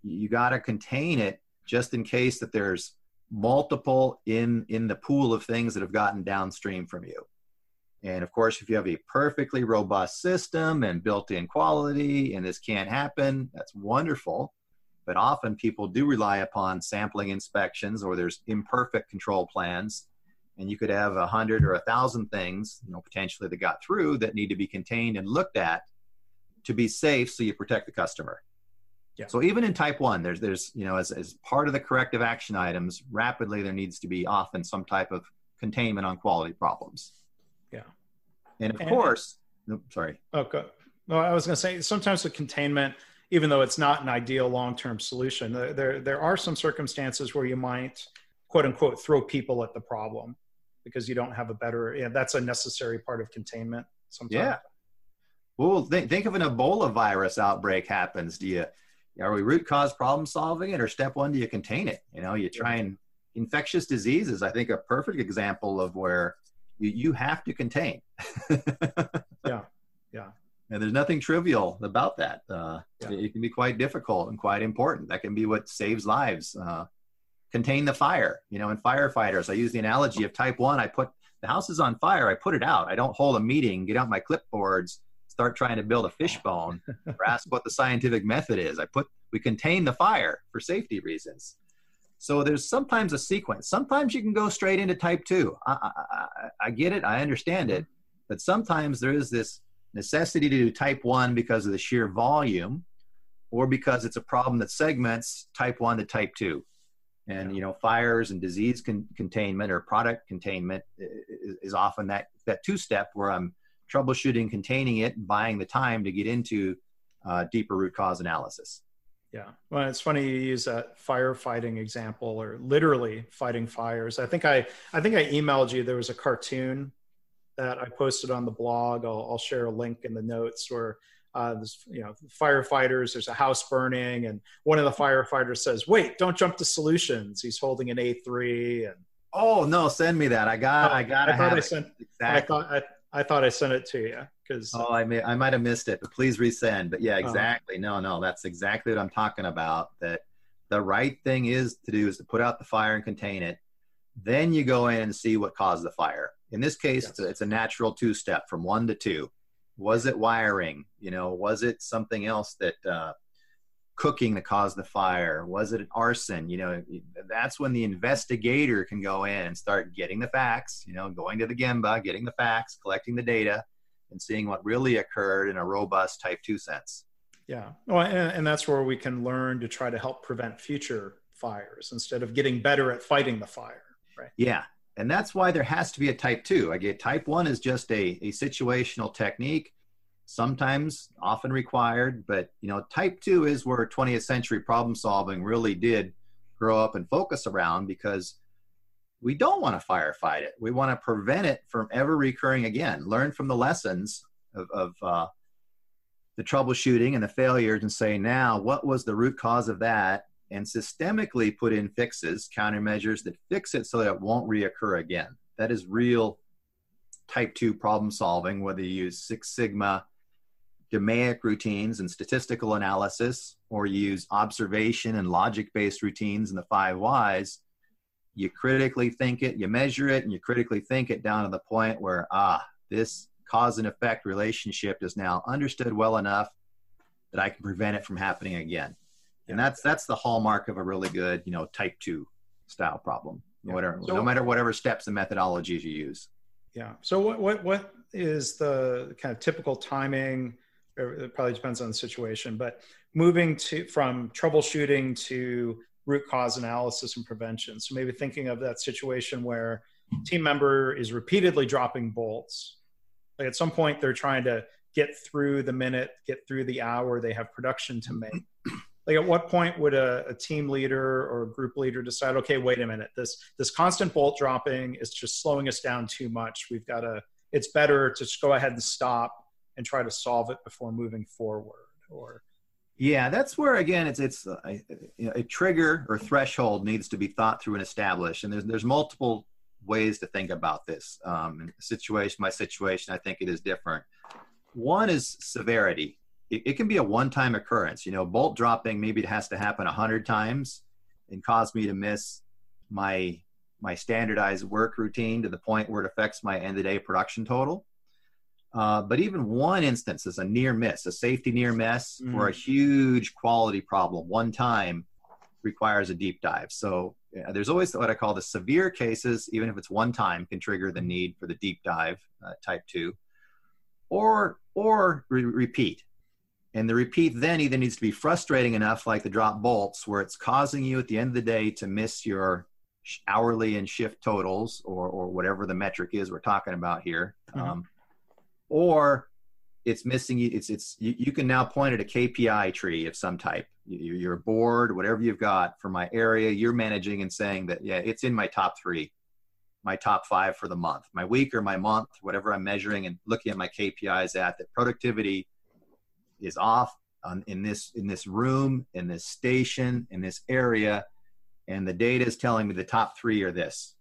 You got to contain it just in case that there's multiple in in the pool of things that have gotten downstream from you. And of course if you have a perfectly robust system and built-in quality and this can't happen that's wonderful. But often people do rely upon sampling inspections or there's imperfect control plans and you could have a hundred or a thousand things you know potentially that got through that need to be contained and looked at to be safe so you protect the customer yeah. So even in type one, there's there's you know as as part of the corrective action items, rapidly there needs to be often some type of containment on quality problems. Yeah. And of and, course, no, sorry. Oh, okay. No, I was going to say sometimes the containment, even though it's not an ideal long-term solution, there there are some circumstances where you might quote unquote throw people at the problem because you don't have a better. Yeah, that's a necessary part of containment. Sometimes. Yeah. Well, think, think of an Ebola virus outbreak happens. Do you are we root cause problem solving it or step one do you contain it? You know you try and infectious diseases i think a perfect example of where you, you have to contain. Yeah yeah. And there's nothing trivial about that. Uh, yeah. it, it, can be quite difficult and quite important. That can be what saves lives. Uh, contain the fire. You know in firefighters i use the analogy of type one i put the house is on fire i put it out. I don't hold a meeting get out my clipboards start trying to build a fishbone or ask what the scientific method is. I put we contain the fire for safety reasons. So there's sometimes a sequence. Sometimes you can go straight into type two. I, I, I get it. I understand it. But sometimes there is this necessity to do type one because of the sheer volume or because it's a problem that segments type one to type two. And you know, fires and disease con- containment or product containment uh, is, is often that that two step where I'm troubleshooting, containing it, and buying the time to get into uh, deeper root cause analysis. Yeah. Well, it's funny you use that firefighting example or literally fighting fires. I think I I think I emailed you there was a cartoon that I posted on the blog. I'll, I'll share a link in the notes where uh, there's you know firefighters. There's a house burning, and one of the firefighters says, "Wait, don't jump to solutions." He's holding an A3 and. Oh no! Send me that. I got. Oh, I got. I thought I sent. Exactly. I thought I, I thought I sent it to you because. Oh, I may I might have missed it, but please resend. But yeah, uh-huh. exactly. no, no, that's exactly what I'm talking about. That the right thing is to do is to put out the fire and contain it. Then you go in and see what caused the fire. In this case, yes. it's, a, it's a natural two step from one to two. Was it wiring? You know, was it something else that uh, cooking that caused the fire? Was it an arson? You know, that's when the investigator can go in and start getting the facts, you know, going to the Gemba, getting the facts, collecting the data, and seeing what really occurred in a robust type 2 sense. Yeah. Well, and, and that's where we can learn to try to help prevent future fires instead of getting better at fighting the fire. Right. Yeah and that's why there has to be a type two. I get type one is just a, a situational technique, sometimes often required, but you know, type two is where 20th century problem solving really did grow up and focus around because we don't want to firefight it. We want to prevent it from ever recurring again. Learn from the lessons of, of uh, the troubleshooting and the failures, and say now what was the root cause of that, and systemically put in fixes, countermeasures that fix it so that it won't reoccur again. That is real type 2 problem solving, whether you use Six Sigma DMAIC routines and statistical analysis, or you use observation and logic based routines and the five whys. You critically think it, you measure it, and you critically think it down to the point where, ah, this cause and effect relationship is now understood well enough that I can prevent it from happening again and that's that's the hallmark of a really good you know type two style problem yeah. whatever so, no matter whatever steps and methodologies you use yeah so what what what is the kind of typical timing it probably depends on the situation but moving to from troubleshooting to root cause analysis and prevention. So maybe thinking of that situation where team member is repeatedly dropping bolts. Like at some point they're trying to get through the minute get through the hour they have production to make. Like at what point would a, a, team leader or group leader decide okay wait a minute. This this constant bolt dropping is just slowing us down too much. We've got to it's better to just go ahead and stop and try to solve it before moving forward or yeah that's where again it's it's a, a trigger or threshold needs to be thought through and established and there's there's multiple ways to think about this um, situation my situation i think it is different one is severity it, it can be a one-time occurrence. You know, bolt dropping maybe it has to happen a hundred times and cause me to miss my my standardized work routine to the point where it affects my end of day production total. Uh, but even one instance is a near miss, a safety near miss, mm. or a huge quality problem one time requires a deep dive. So yeah, there's always what I call the severe cases, even if it's one time, can trigger the need for the deep dive uh, type two, or or re- repeat. And the repeat then either needs to be frustrating enough, like the drop bolts, where it's causing you at the end of the day to miss your hourly and shift totals or, or whatever the metric is we're talking about here. Mm-hmm. Um, or it's missing you. It's, it's, you, you, can now point at a KPI tree of some type. You, you're board, whatever you've got for my area, you're managing and saying that, yeah, it's in my top three, my top five for the month, my week or my month, whatever I'm measuring and looking at my KPIs at that productivity is off on, in this in this room, in this station, in this area, and the data is telling me the top three are this.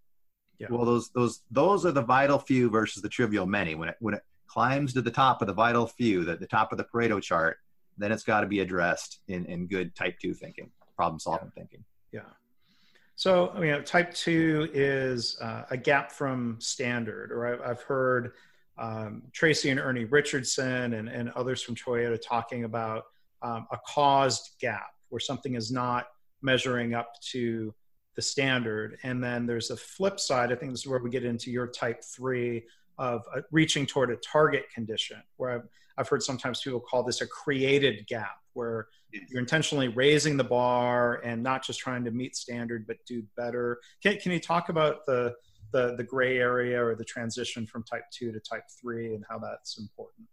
Yeah. Well, those those those are the vital few versus the trivial many. When it when it climbs to the top of the vital few, the, the top of the Pareto chart, then it's got to be addressed in, in good type two thinking, problem solving yeah. thinking. Yeah. So, you know, type two is uh, a gap from standard, or I've, I've heard um, Tracey and Ernie Richardson and, and others from Toyota talking about um, a caused gap where something is not measuring up to the standard. And then there's a flip side. I think this is where we get into your type three of uh, reaching toward a target condition where I've, I've heard sometimes people call this a created gap where yes. you're intentionally raising the bar and not just trying to meet standard but do better. Can, can you talk about the, the the gray area or the transition from type 2 to type 3 and how that's important?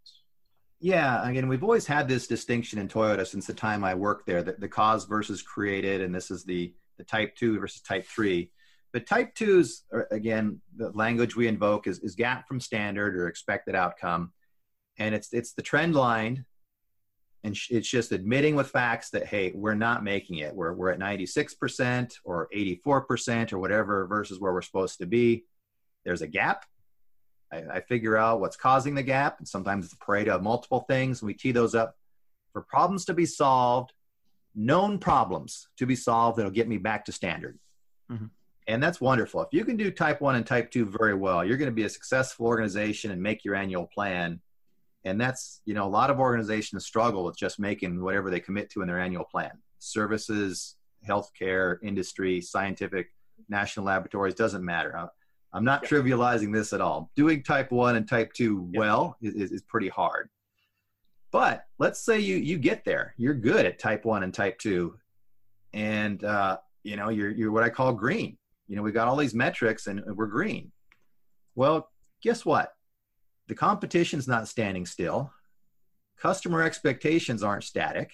Yeah again we've always had this distinction in toyota since the time i worked there the, the cause versus created and this is the the type 2 versus type 3 but type 2s again the language we invoke is, is gap from standard or expected outcome. And it's it's the trend line. And it's just admitting with facts that hey we're not making it. We're, we're at 96% or 84% or whatever versus where we're supposed to be. There's a gap. I, I figure out what's causing the gap. And sometimes it's a parade of multiple things. And we tee those up for problems to be solved known problems to be solved that'll get me back to standard. Mm-hmm. And that's wonderful. If you can do type 1 and type 2 very well you're going to be a successful organization and make your annual plan. And that's you know a lot of organizations struggle with just making whatever they commit to in their annual plan. Services healthcare industry scientific national laboratories doesn't matter. I'm not yeah. trivializing this at all. Doing type 1 and type 2 yeah. well is, is pretty hard. But let's say you you get there. You're good at type 1 and type 2 and uh, you know you're you're what i call green you know we got all these metrics and we're green well guess what the competition's not standing still, customer expectations aren't static,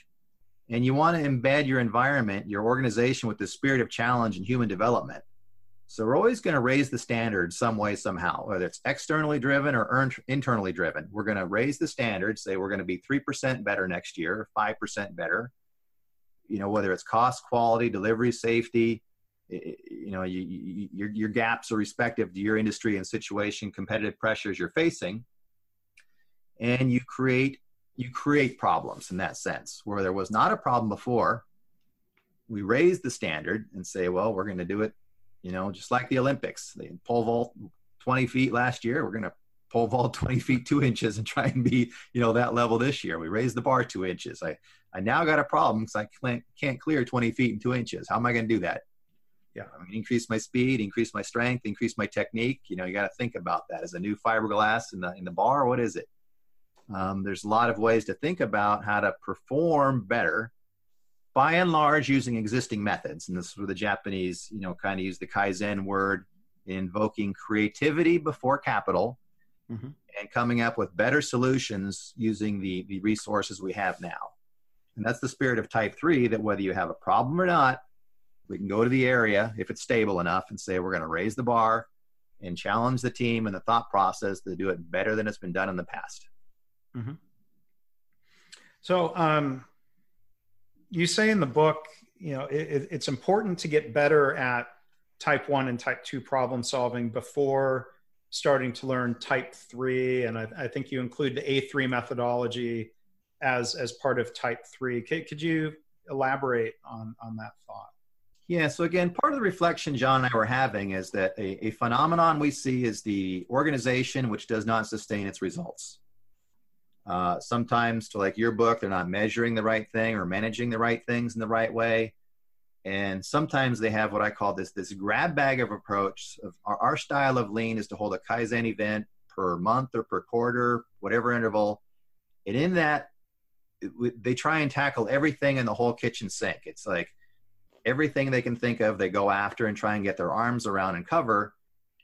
and you want to embed your environment, your organization with the spirit of challenge and human development. So we're always going to raise the standard some way, somehow, whether it's externally driven or internally driven. We're going to raise the standard, say we're going to be 3% better next year, 5% better. You know, whether it's cost, quality, delivery, safety, you know you, you, your, your gaps are respective to your industry and situation competitive pressures you're facing. And you create you create problems in that sense. Where there was not a problem before we raise the standard and say well we're going to do it you know just like the olympics. They pole vault 20 feet last year. We're going to pole vault 20 feet two inches and try and be you know that level this year. We raised the bar two inches. I i now got a problem because i can't, can't clear 20 feet and two inches. How am i going to do that yeah, I mean, increase my speed, increase my strength, increase my technique. You know, you got to think about that. As a new fiberglass in the in the bar, what is it? Um, there's a lot of ways to think about how to perform better, by and large, using existing methods. And this is where the Japanese, you know, kind of use the kaizen word, invoking creativity before capital, mm-hmm. and coming up with better solutions using the the resources we have now. And that's the spirit of Type Three. That whether you have a problem or not, we can go to the area if it's stable enough and say we're going to raise the bar and challenge the team and the thought process to do it better than it's been done in the past. Mm-hmm. So, um, you say in the book, you know, it, it's important to get better at type one and type two problem solving before starting to learn type three. And I, I think you include the A3 methodology as, as part of type three. Could, could you elaborate on, on that thought? Yeah, so again, part of the reflection John and I were having is that a, a, phenomenon we see is the organization which does not sustain its results. Uh, sometimes, to like your book, they're not measuring the right thing or managing the right things in the right way. And sometimes they have what I call this this grab bag of approach. Of our, our style of lean is to hold a Kaizen event per month or per quarter, whatever interval. And in that, it, they try and tackle everything in the whole kitchen sink. It's like everything they can think of, they go after and try and get their arms around and cover.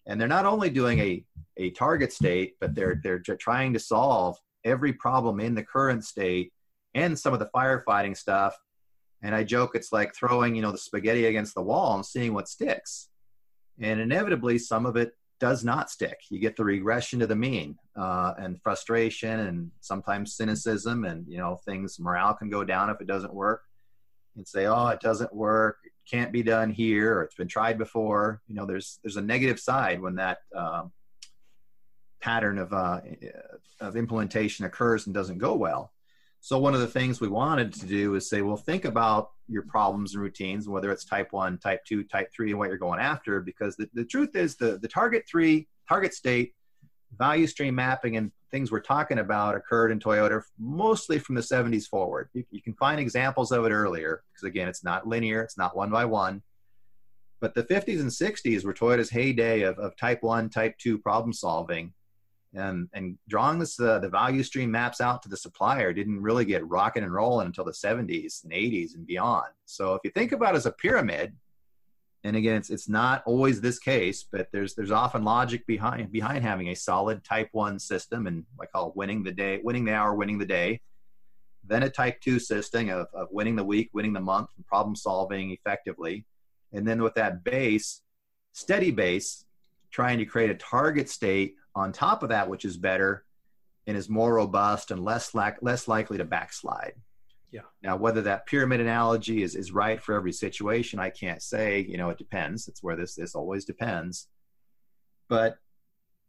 And they're not only doing a, a target state, but they're, they're trying to solve every problem in the current state and some of the firefighting stuff. And I joke, it's like throwing, you know, the spaghetti against the wall and seeing what sticks. And inevitably, some of it does not stick. You get the regression to the mean uh, and frustration and sometimes cynicism and, you know, things, morale can go down if it doesn't work and say, oh, it doesn't work, it can't be done here, or it's been tried before. You know, there's there's a negative side when that um, pattern of uh, of implementation occurs and doesn't go well. So one of the things we wanted to do is say, well, think about your problems and routines, whether it's type one, type two, type three, and what you're going after, because the, the truth is the, the target three, target state, value stream mapping and things we're talking about occurred in Toyota mostly from the 70s forward. You, you can find examples of it earlier because, again, it's not linear, it's not one by one. But the 50s and 60s were Toyota's heyday of, of type 1, type 2 problem solving. and and drawing this uh, the value stream maps out to the supplier didn't really get rocking and rolling until the 70s and 80s and beyond so if you think about it as a pyramid and again it's, it's not always this case but there's there's often logic behind behind having a solid type 1 system and i call it winning the day winning the hour winning the day then a type 2 system of, of winning the week winning the month and problem solving effectively and then with that base steady base trying to create a target state on top of that, which is better and is more robust and less lack, less likely to backslide. Yeah. Now, whether that pyramid analogy is, is right for every situation, I can't say. You know, it depends. It's where this this always depends. But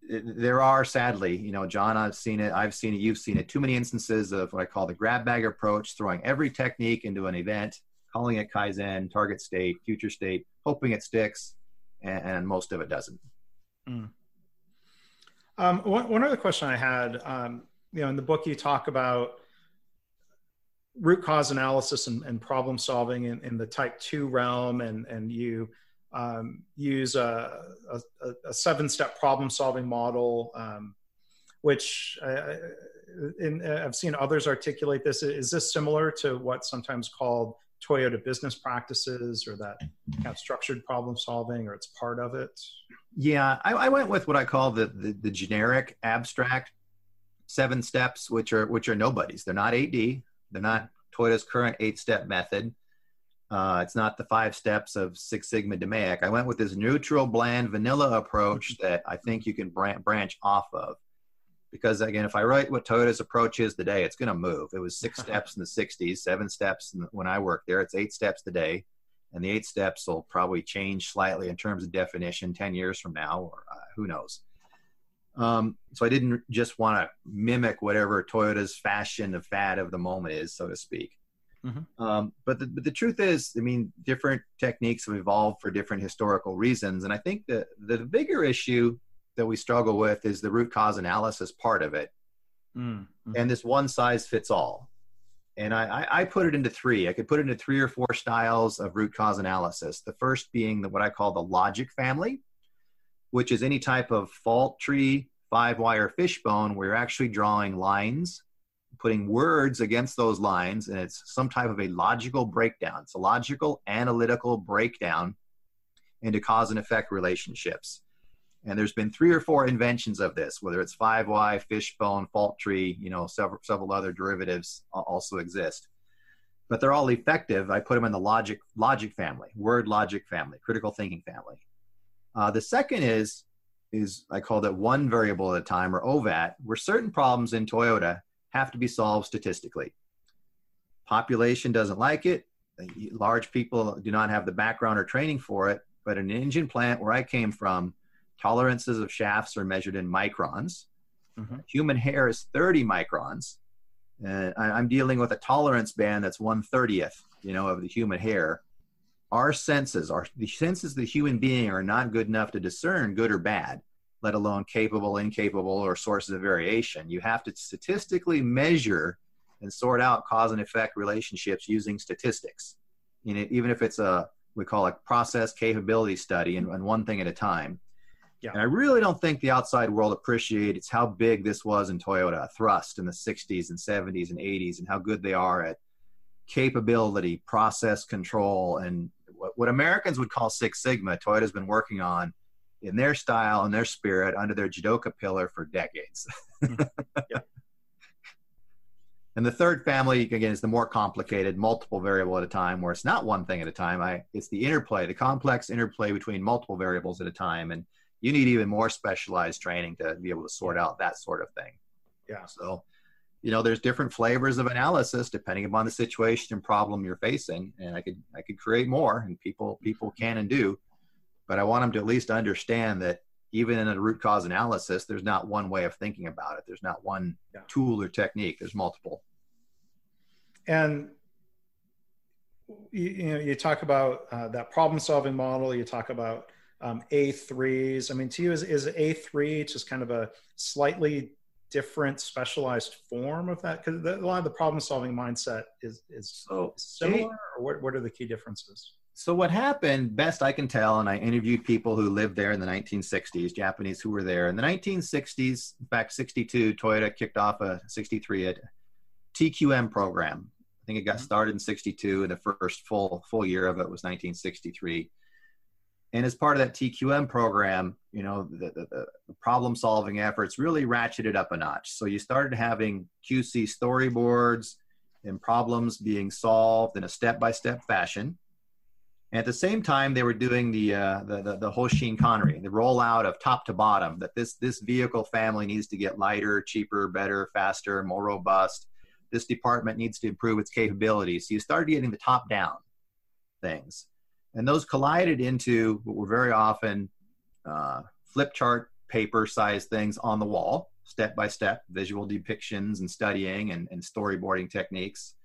there are sadly, you know, John, I've seen it. I've seen it. You've seen it. Too many instances of what I call the grab bag approach, throwing every technique into an event, calling it kaizen, target state, future state, hoping it sticks, and, and most of it doesn't. Mm. Um, one, one other question I had, um, you know, in the book you talk about root cause analysis and, and problem solving in, in, the type two realm, and and you um, use a, a, a, seven step problem solving model, um, which I, in, I've seen others articulate this. Is this similar to what's sometimes called Toyota business practices, or that kind of structured problem solving, or it's part of it? Yeah, I, I went with what I call the, the, the generic abstract seven steps, which are which are nobody's. They're not 8D. They're not Toyota's current eight step method. Uh, it's not the five steps of Six Sigma DMAIC. I went with this neutral, bland, vanilla approach that I think you can branch off of. Because again, if I write what Toyota's approach is today, it's going to move. It was six steps in the 60s, seven steps when I worked there. It's eight steps today and the eight steps will probably change slightly in terms of definition 10 years from now or uh, who knows um, so i didn't just want to mimic whatever toyota's fashion the fad of the moment is so to speak mm-hmm. um, but, the, but the truth is i mean different techniques have evolved for different historical reasons and i think the, the bigger issue that we struggle with is the root cause analysis part of it mm-hmm. and this one size fits all and I, I, put it into three. I could put it into three or four styles of root cause analysis. The first being the, what I call the logic family, which is any type of fault tree, five why fishbone, where you're actually drawing lines, putting words against those lines, and it's some type of a logical breakdown. It's a logical analytical breakdown into cause and effect relationships. And there's been three or four inventions of this, whether it's 5Y, fishbone, fault tree, you know, several, several other derivatives also exist. But they're all effective. I put them in the logic, logic family, word logic family, critical thinking family. Uh, the second is, is I call that one variable at a time or OVAT, where certain problems in Toyota have to be solved statistically. Population doesn't like it. Large people do not have the background or training for it. But an engine plant where I came from, Tolerances of shafts are measured in microns. Mm-hmm. Human hair is 30 microns. And I, am dealing with a tolerance band that's 130th, you know, of the human hair. Our senses, our the senses of the human being are not good enough to discern good or bad, let alone capable, incapable, or sources of variation. You have to statistically measure and sort out cause and effect relationships using statistics. You know, even if it's a we call it process capability study and, and one thing at a time. Yeah. And I really don't think the outside world appreciates how big this was in Toyota, thrust in the 60s and 70s and 80s, and how good they are at capability, process control, and what, what Americans would call Six Sigma, Toyota's been working on in their style and their spirit under their Jidoka pillar for decades. Mm-hmm. yeah. And the third family, again, is the more complicated, multiple variable at a time, where it's not one thing at a time. I, it's the interplay, the complex interplay between multiple variables at a time. And you need even more specialized training to be able to sort out that sort of thing. Yeah. So, you know, there's different flavors of analysis depending upon the situation and problem you're facing. And I could I could create more, and people people can and do, but I want them to at least understand that even in a root cause analysis, there's not one way of thinking about it. There's not one yeah. tool or technique. There's multiple. And you, you know, you talk about uh, that problem solving model. You talk about um, A3s. I mean, to you, is, is A3 just kind of a slightly different specialized form of that? Because a lot of the problem solving mindset is, is so similar, or what, what are the key differences? so what happened, best I can tell, and I interviewed people who lived there in the 1960s, Japanese who were there. In the 1960s, in fact, 62, Toyota kicked off a 63 a TQM program. I think it got mm-hmm. started in 62, and the first full full year of it was 1963. And as part of that TQM program, you know, the, the, the problem solving efforts really ratcheted up a notch. So you started having QC storyboards and problems being solved in a step by step fashion and at the same time, they were doing the, uh, the, the, the Hoshin Kanri, the rollout of top to bottom, that this, this vehicle family needs to get lighter, cheaper, better, faster, more robust. This department needs to improve its capabilities. So you started getting the top down things. And those collided into what were very often uh, flip chart paper sized things on the wall, step by step, visual depictions and studying and, and storyboarding techniques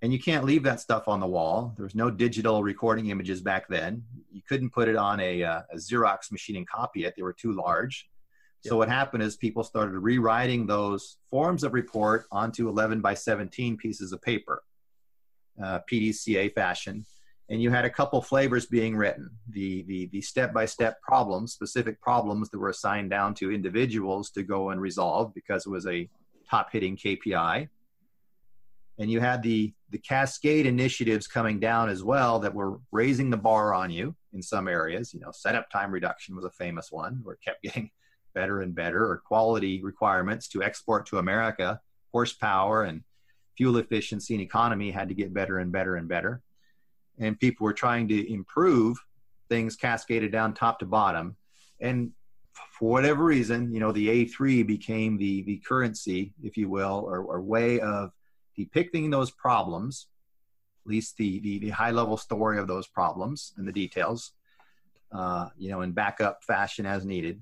and you can't leave that stuff on the wall. There was no digital recording images back then. You couldn't put it on a, uh, a Xerox machine and copy it. They were too large. So what happened is people started rewriting those forms of report onto 11 by 17 pieces of paper, uh, PDCA fashion. And you had a couple flavors being written. The, the, the step-by-step problems, specific problems that were assigned down to individuals to go and resolve because it was a top-hitting KPI and you had the the cascade initiatives coming down as well that were raising the bar on you in some areas. You know setup time reduction was a famous one where it kept getting better and better or quality requirements to export to america. Horsepower and fuel efficiency and economy had to get better and better and better and people were trying to improve things cascaded down top to bottom. And for whatever reason you know the a3 became the the currency if you will or, or way of depicting those problems, at least the, the, the high level story of those problems and the details, uh, you know, in backup fashion as needed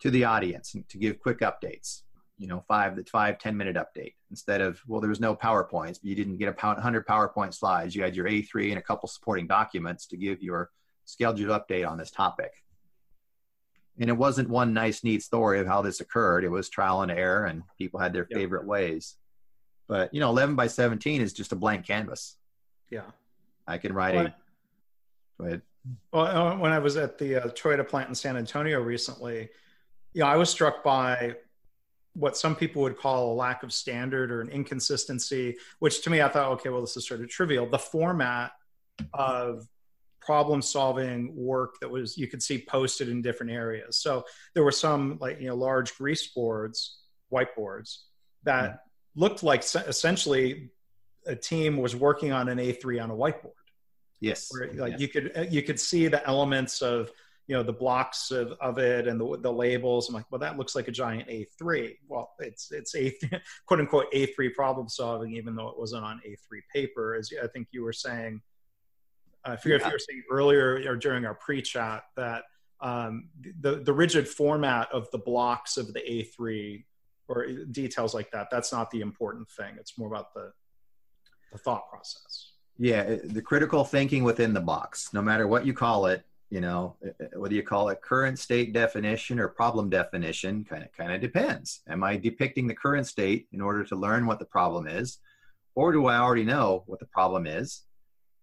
to the audience and to give quick updates, you know, five, the five, 10 minute update instead of, well, there was no PowerPoints, but you didn't get a hundred PowerPoint slides. You had your A3 and a couple supporting documents to give your scheduled update on this topic. And it wasn't one nice, neat story of how this occurred. It was trial and error, and people had their yep. favorite ways. But you know, 11 by 17 is just a blank canvas. Yeah. I can write well, a. Go ahead. Well, uh, when I was at the uh, Toyota plant in San Antonio recently, you know, I was struck by what some people would call a lack of standard or an inconsistency, which to me, I thought, okay, well, this is sort of trivial. The format of problem solving work that was you could see posted in different areas. So there were some like you know large grease boards, whiteboards that looked like essentially a team was working on an A3 on a whiteboard. Yes. Where, like yes. you could you could see the elements of you know the blocks of, of it and the, the labels. I'm like, well, that looks like a giant A3. Well, it's it's a quote unquote A3 problem solving, even though it wasn't on A3 paper, as I think you were saying. I forget yeah. if you were saying earlier or during our pre-chat that um, the the rigid format of the blocks of the A3 or details like that that's not the important thing it's more about the the thought process yeah the critical thinking within the box no matter what you call it you know whether you call it current state definition or problem definition kind of kind of depends. Am i depicting the current state in order to learn what the problem is? Or do i already know what the problem is?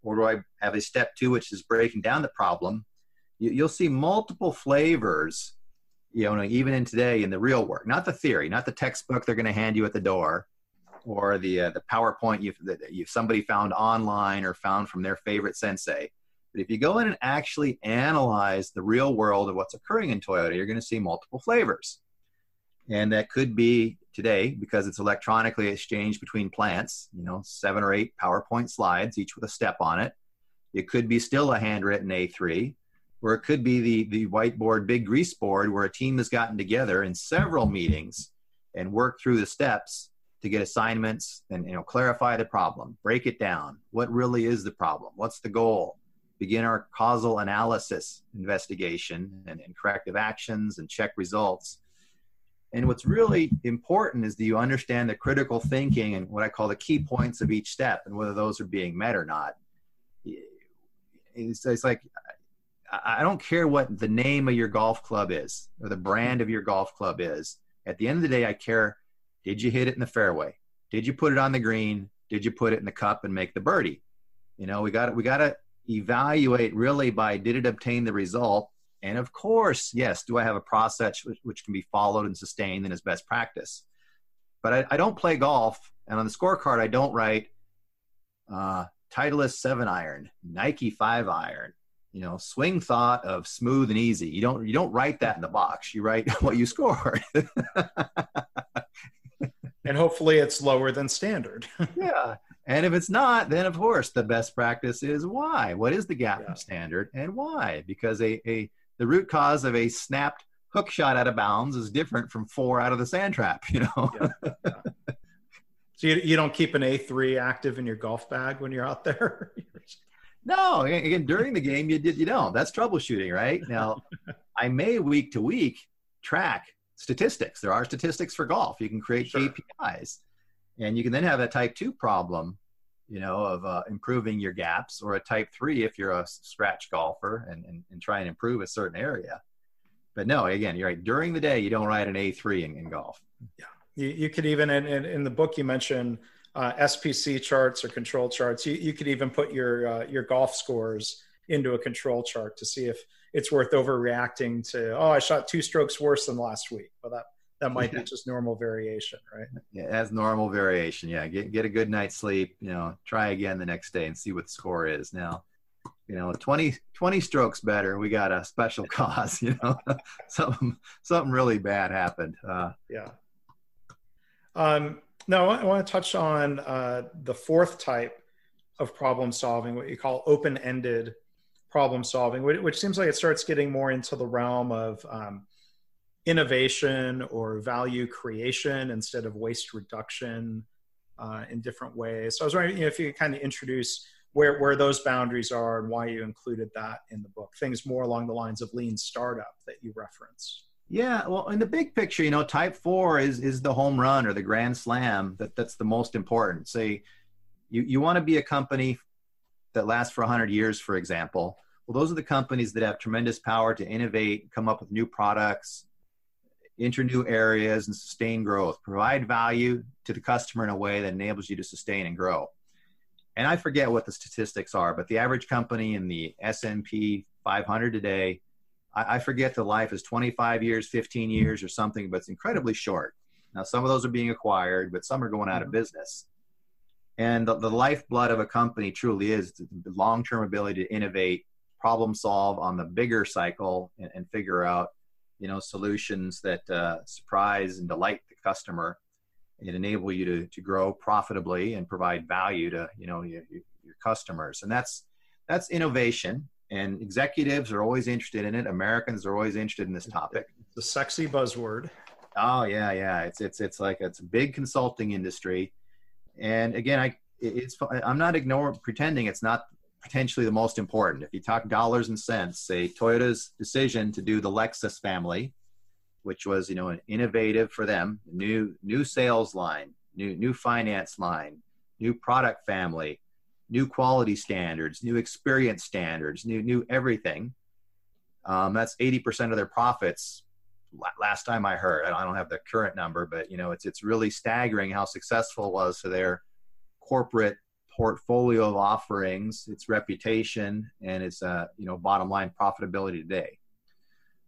Or do i have a step two which is breaking down the problem? You, will see multiple flavors you know, even in today in the real work, not the theory, not the textbook they're going to hand you at the door, or the uh, the PowerPoint you that you somebody found online or found from their favorite sensei. But if you go in and actually analyze the real world of what's occurring in Toyota, you're going to see multiple flavors, and that could be today because it's electronically exchanged between plants. You know, seven or eight PowerPoint slides, each with a step on it. It could be still a handwritten A3 or it could be the the whiteboard big grease board where a team has gotten together in several meetings and worked through the steps to get assignments and you know clarify the problem break it down what really is the problem what's the goal begin our causal analysis investigation and, and corrective actions and check results and what's really important is that you understand the critical thinking and what i call the key points of each step and whether those are being met or not it's, it's like I don't care what the name of your golf club is or the brand of your golf club is. At the end of the day, I care did you hit it in the fairway? Did you put it on the green? Did you put it in the cup and make the birdie? You know, we got we got to evaluate really by did it obtain the result? And of course, yes, do I have a process which, which can be followed and sustained and is best practice? But I, I, don't play golf, and on the scorecard, I don't write uh, Titleist seven iron, Nike five iron, you know, swing thought of smooth and easy. You don't you don't write that in the box. You write what you scored. and hopefully it's lower than standard. yeah. And if it's not, then of course the best practice is why. What is the gap yeah. standard and why? Because a, a the root cause of a snapped hook shot out of bounds is different from four out of the sand trap, you know. yeah. Yeah. So you, you don't keep an A3 active in your golf bag when you're out there? no, again, during the game you did you don't. That's troubleshooting, right? Now I may week to week track statistics. There are statistics for golf. You can create sure. KPIs, and you can then have a type two problem, you know, of uh, improving your gaps, or a type three if you're a scratch golfer and, and, and try and improve a certain area. But no, again, you're right. During the day, you don't write an A3 in, in golf. Yeah. You, you could even, in, in, in, the book, you mentioned uh, SPC charts or control charts. You, you could even put your, uh, your golf scores into a control chart to see if it's worth overreacting to oh i shot two strokes worse than last week well that that might be just normal variation right? Yeah that's normal variation. Yeah get, get a good night's sleep you know try again the next day and see what the score is. Now you know 20 20 strokes better. We got a special cause you know. Something something really bad happened uh, yeah. Um no i want to touch on uh, the fourth type of problem solving what you call open-ended problem solving, which seems like it starts getting more into the realm of um, innovation or value creation instead of waste reduction uh, in different ways. So I was wondering you know, if you could kind of introduce where, where those boundaries are and why you included that in the book, things more along the lines of lean startup that you reference. Yeah, well, in the big picture, you know, type four is is the home run or the grand slam that that's the most important. Say, you you want to be a company that lasts for 100 years, for example, well, those are the companies that have tremendous power to innovate, come up with new products, enter new areas, and sustain growth. Provide value to the customer in a way that enables you to sustain and grow. And I forget what the statistics are, but the average company in the S&P 500 today, I, I forget the life is 25 years, 15 years, or something, but it's incredibly short. Now, some of those are being acquired, but some are going out of mm-hmm. business. And the, the lifeblood of a company truly is the long-term ability to innovate problem solve on the bigger cycle and, and figure out you know solutions that uh, surprise and delight the customer and enable you to, to grow profitably and provide value to you know your, your customers. And that's that's innovation and executives are always interested in it. Americans are always interested in this topic. The sexy buzzword. Oh yeah yeah. It's it's it's like it's a big consulting industry. And again i it's i'm not ignoring pretending it's not potentially the most important. If you talk dollars and cents, say Toyota's decision to do the Lexus family, which was you know an innovative for them, new new sales line, new new finance line, new product family, new quality standards, new experience standards, new new everything. Um, that's 80% of their profits. Last time I heard, I don't have the current number, but you know it's it's really staggering how successful it was for their corporate portfolio of offerings, its reputation, and its uh, you know bottom line profitability today.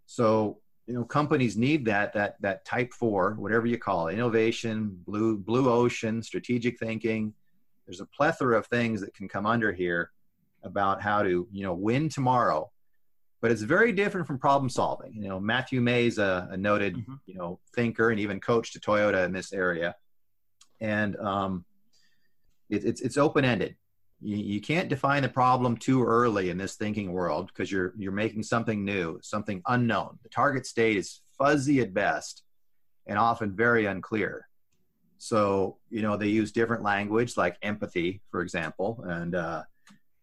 So you know companies need that that that type four, whatever you call it, innovation, blue blue ocean, strategic thinking. There's a plethora of things that can come under here about how to you know win tomorrow but it's very different from problem solving. You know, Matthew May's a, a noted, mm-hmm. you know, thinker and even coach to Toyota in this area. And um, it, it's it's open ended. You, you can't define the problem too early in this thinking world because you're you're making something new, something unknown. The target state is fuzzy at best, and often very unclear. So you know they use different language like empathy, for example, and uh,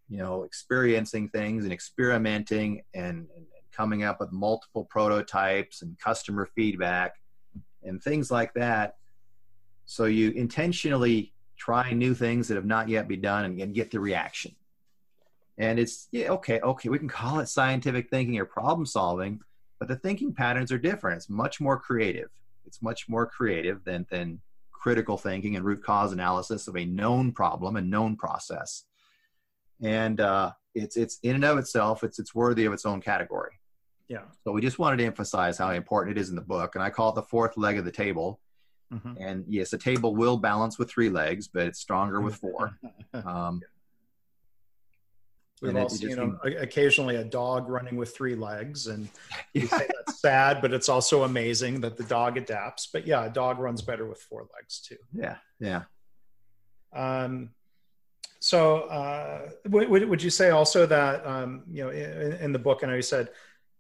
you know experiencing things and experimenting and, and coming up with multiple prototypes and customer feedback and things like that. So you intentionally try new things that have not yet been done and, and get the reaction. And it's yeah, okay, okay, we can call it scientific thinking or problem solving, but the thinking patterns are different. It's much more creative. It's much more creative than than critical thinking and root cause analysis of a known problem, a known process. And uh, it's it's in and of itself, it's it's worthy of its own category. Yeah. So we just wanted to emphasize how important it is in the book, and I call it the fourth leg of the table. Mhm. And yes, a table will balance with three legs, but it's stronger with four. Um, We've And all seen just you know, occasionally a dog running with three legs, and you say that's sad, but it's also amazing that the dog adapts. But yeah, a dog runs better with four legs too. yeah, yeah. Um, so, uh, would, would would you say also that um, you know in, in the book, I know you said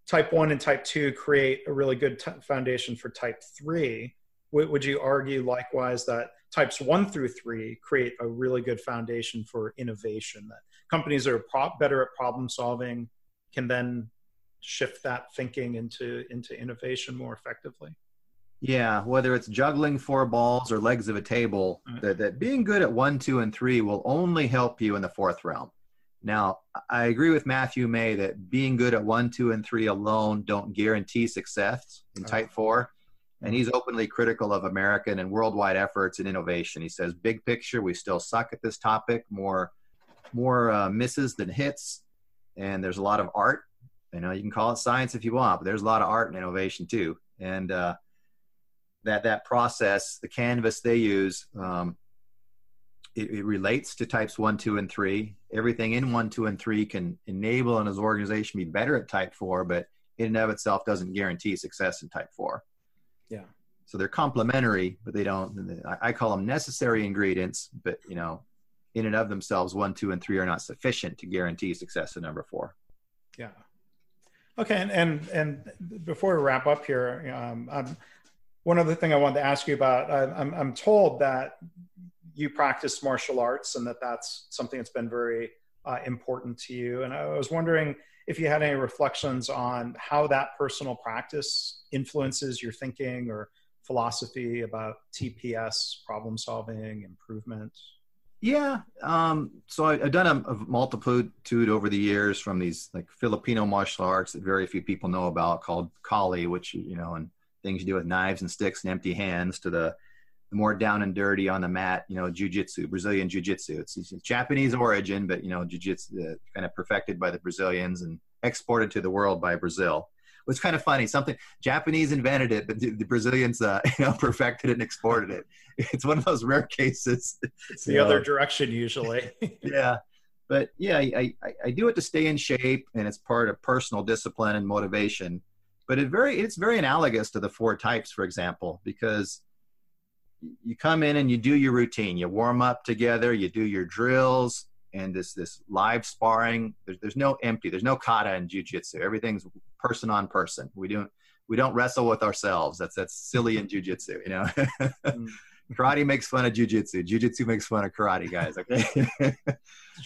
type one and type two create a really good t- foundation for type three. Would, would you argue likewise that types one through three create a really good foundation for innovation? That companies that are pro- better at problem solving can then shift that thinking into into innovation more effectively. Yeah, whether it's juggling four balls or legs of a table, that, that being good at one, two, and three will only help you in the fourth realm. Now, I agree with Matthew May that being good at one, two, and three alone don't guarantee success in Oh. type four. And he's openly critical of American and worldwide efforts in innovation. He says, big picture, we still suck at this topic, more, more uh, misses than hits. And there's a lot of art. You know, you can call it science if you want, but there's a lot of art and innovation too. And uh, that that process, the canvas they use, um, it, it relates to types one, two, and three. Everything in one, two, and three can enable an organization be better at type four, but in and of itself doesn't guarantee success in type four. Yeah. So they're complementary, but they don't. I, call them necessary ingredients, but you know, in and of themselves, one, two, and three are not sufficient to guarantee success in number four. Yeah. Okay, and and, and before we wrap up here, um, um, one other thing I wanted to ask you about. I, I'm I'm told that you practice martial arts and that that's something that's been very uh, important to you. And I was wondering if you had any reflections on how that personal practice influences your thinking or philosophy about TPS, problem solving, improvement. Yeah. Um, so I, I've done a, a multitude over the years from these like Filipino martial arts that very few people know about called Kali, which, you know, and things you do with knives and sticks and empty hands to the more down and dirty on the mat, you know, jujitsu, Brazilian jujitsu. It's, it's Japanese origin, but, you know, jujitsu uh, kind of perfected by the Brazilians and exported to the world by Brazil. It's kind of funny. Something Japanese invented it, but the, the Brazilians, uh, you know, perfected it and exported it. It's one of those rare cases. It's the other direction usually. yeah but yeah I, I i do it to stay in shape and it's part of personal discipline and motivation but it very it's very analogous to the four types for example because you come in and you do your routine. You warm up together you do your drills and this this live sparring. There's, there's no empty there's no kata in jiu-jitsu. Everything's person on person. We don't we don't wrestle with ourselves. That's that's silly in jiu-jitsu you know? Mm. karate makes fun of jiu-jitsu. Jiu-jitsu makes fun of karate guys okay?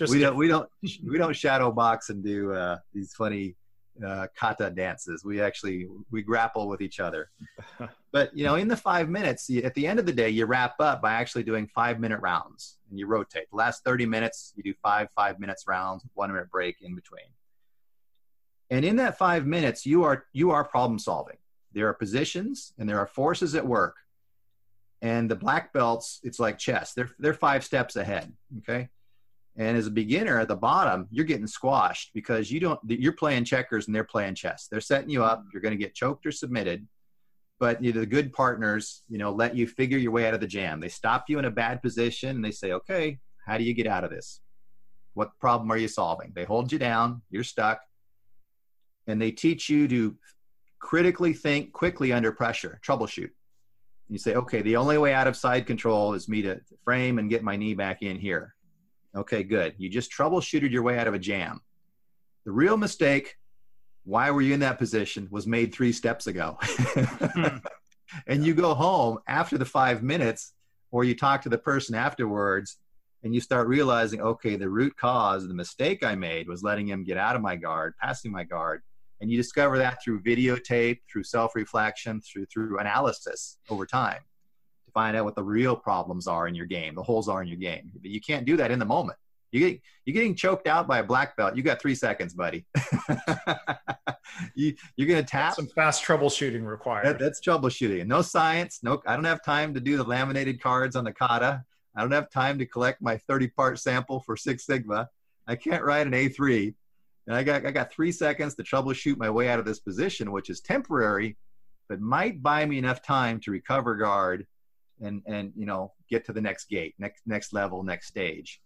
We don't we don't we don't shadow box and do uh, these funny uh, kata dances. We actually we grapple with each other. But you know, in the five minutes, at the end of the day, you wrap up by actually doing five minute rounds and you rotate. The last thirty minutes, you do five five minutes rounds, one minute break in between. And in that five minutes, you are you are problem solving. There are positions and there are forces at work. And the black belts, it's like chess. They're they're five steps ahead. Okay. And as a beginner at the bottom, you're getting squashed because you don't. You're playing checkers and they're playing chess. They're setting you up. You're going to get choked or submitted. But you know, the good partners, you know, let you figure your way out of the jam. They stop you in a bad position and they say, "Okay, how do you get out of this? What problem are you solving?" They hold you down. You're stuck, and they teach you to critically think quickly under pressure, troubleshoot. You say, "Okay, the only way out of side control is me to frame and get my knee back in here." Okay, good. You just troubleshooted your way out of a jam. The real mistake, why were you in that position, was made three steps ago. Hmm. and you go home after the five minutes, or you talk to the person afterwards, and you start realizing, okay, the root cause, the mistake I made was letting him get out of my guard, passing my guard. And you discover that through videotape, through self-reflection, through through analysis over time to find out what the real problems are in your game, the holes are in your game. But you can't do that in the moment. You get you're getting choked out by a black belt. You got three seconds, buddy. you you're gonna tap. some fast troubleshooting That, required. that's troubleshooting. No science. No, I don't have time to do the laminated cards on the kata. I don't have time to collect my 30 part sample for Six Sigma. I can't ride an A3. And I got, I got three seconds to troubleshoot my way out of this position, which is temporary, but might buy me enough time to recover guard and, and, you know, get to the next gate, next, next level, next stage.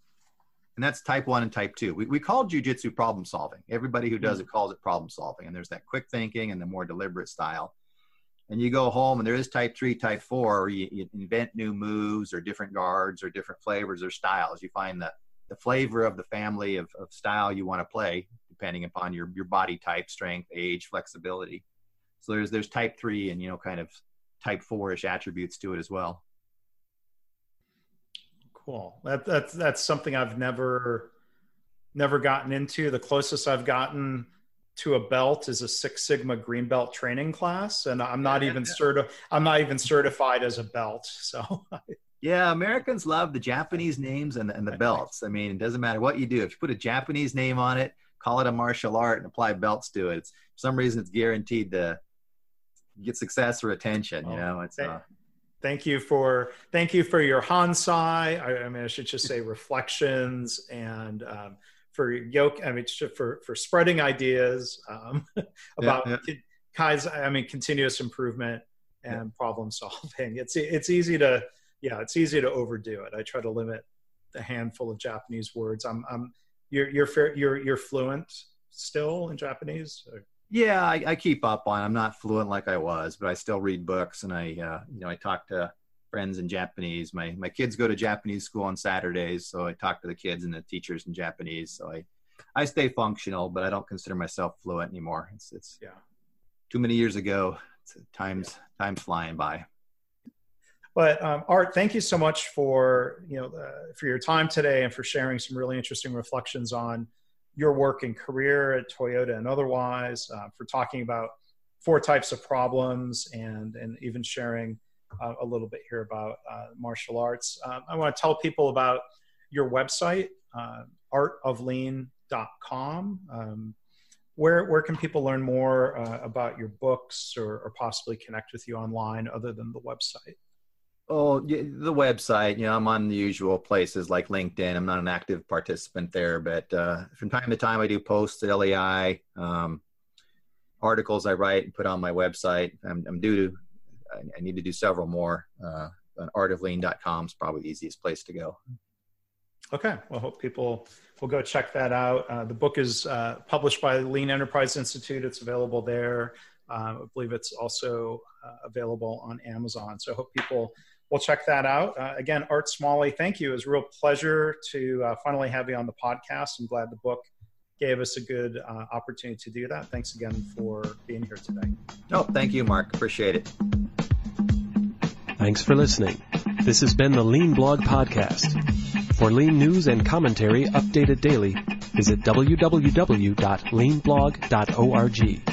And that's type one and type two. We, we call jujitsu problem solving. Everybody who does hmm. it calls it problem solving. And there's that quick thinking and the more deliberate style and you go home and there is type three, type four, or you, you, invent new moves or different guards or different flavors or styles. You find the, the flavor of the family of, of style you want to play, depending upon your, your body type, strength, age, flexibility. So there's there's type three and you know kind of type four-ish attributes to it as well. Cool. That, that's that's something I've never never gotten into. The closest I've gotten to a belt is a Six Sigma green belt training class, and I'm not even certi- I'm not even certified as a belt. So. yeah, Americans love the Japanese names and, and the belts. I mean, it doesn't matter what you do. If you put a Japanese name on it, call it a martial art, and apply belts to it, it's for some reason it's guaranteed to get success or attention. You know, it's. Uh, thank you for thank you for your hansei. I, I mean, I should just say reflections and um, for yoke i mean for for spreading ideas um, about yeah, yeah. kaizen, i mean continuous improvement and yeah. problem solving it's it's easy to yeah it's easy to overdo it i try to limit the handful of japanese words i'm i'm you're you're fair, you're you're fluent still in japanese or? Yeah I, I, keep up on i'm not fluent like i was but i still read books and i uh, you know i talk to friends in Japanese. My my kids go to Japanese school on Saturdays, so I talk to the kids and the teachers in Japanese. So I I stay functional, but I don't consider myself fluent anymore. It's it's yeah. too many years ago. It's, times yeah. times flying by. But um, Art, thank you so much for you know uh, for your time today and for sharing some really interesting reflections on your work and career at Toyota and otherwise. Uh, for talking about four types of problems and and even sharing uh, a little bit here about uh, martial arts. Um, I want to tell people about your website, uh, artoflean.com. Um, where, where can people learn more uh, about your books or, or possibly connect with you online other than the website? Oh, the website. You know, I'm on the usual places like LinkedIn. I'm not an active participant there, but uh, from time to time I do posts at LEI, um, articles I write and put on my website. I'm, I'm due to I, need to do several more. Uh, artoflean.com is probably the easiest place to go. Okay. Well, hope people will go check that out. Uh, the book is uh, published by Lean Enterprise Institute. It's available there. Uh, I believe it's also uh, available on Amazon. So I hope people will check that out. Uh, again, Art Smalley, thank you. It was a real pleasure to uh, finally have you on the podcast. I'm glad the book gave us a good opportunity to do that. Thanks again for being here today. Oh, thank you, Mark. Appreciate it. Thanks for listening. This has been the Lean Blog Podcast. For lean news and commentary updated daily, visit www.leanblog.org.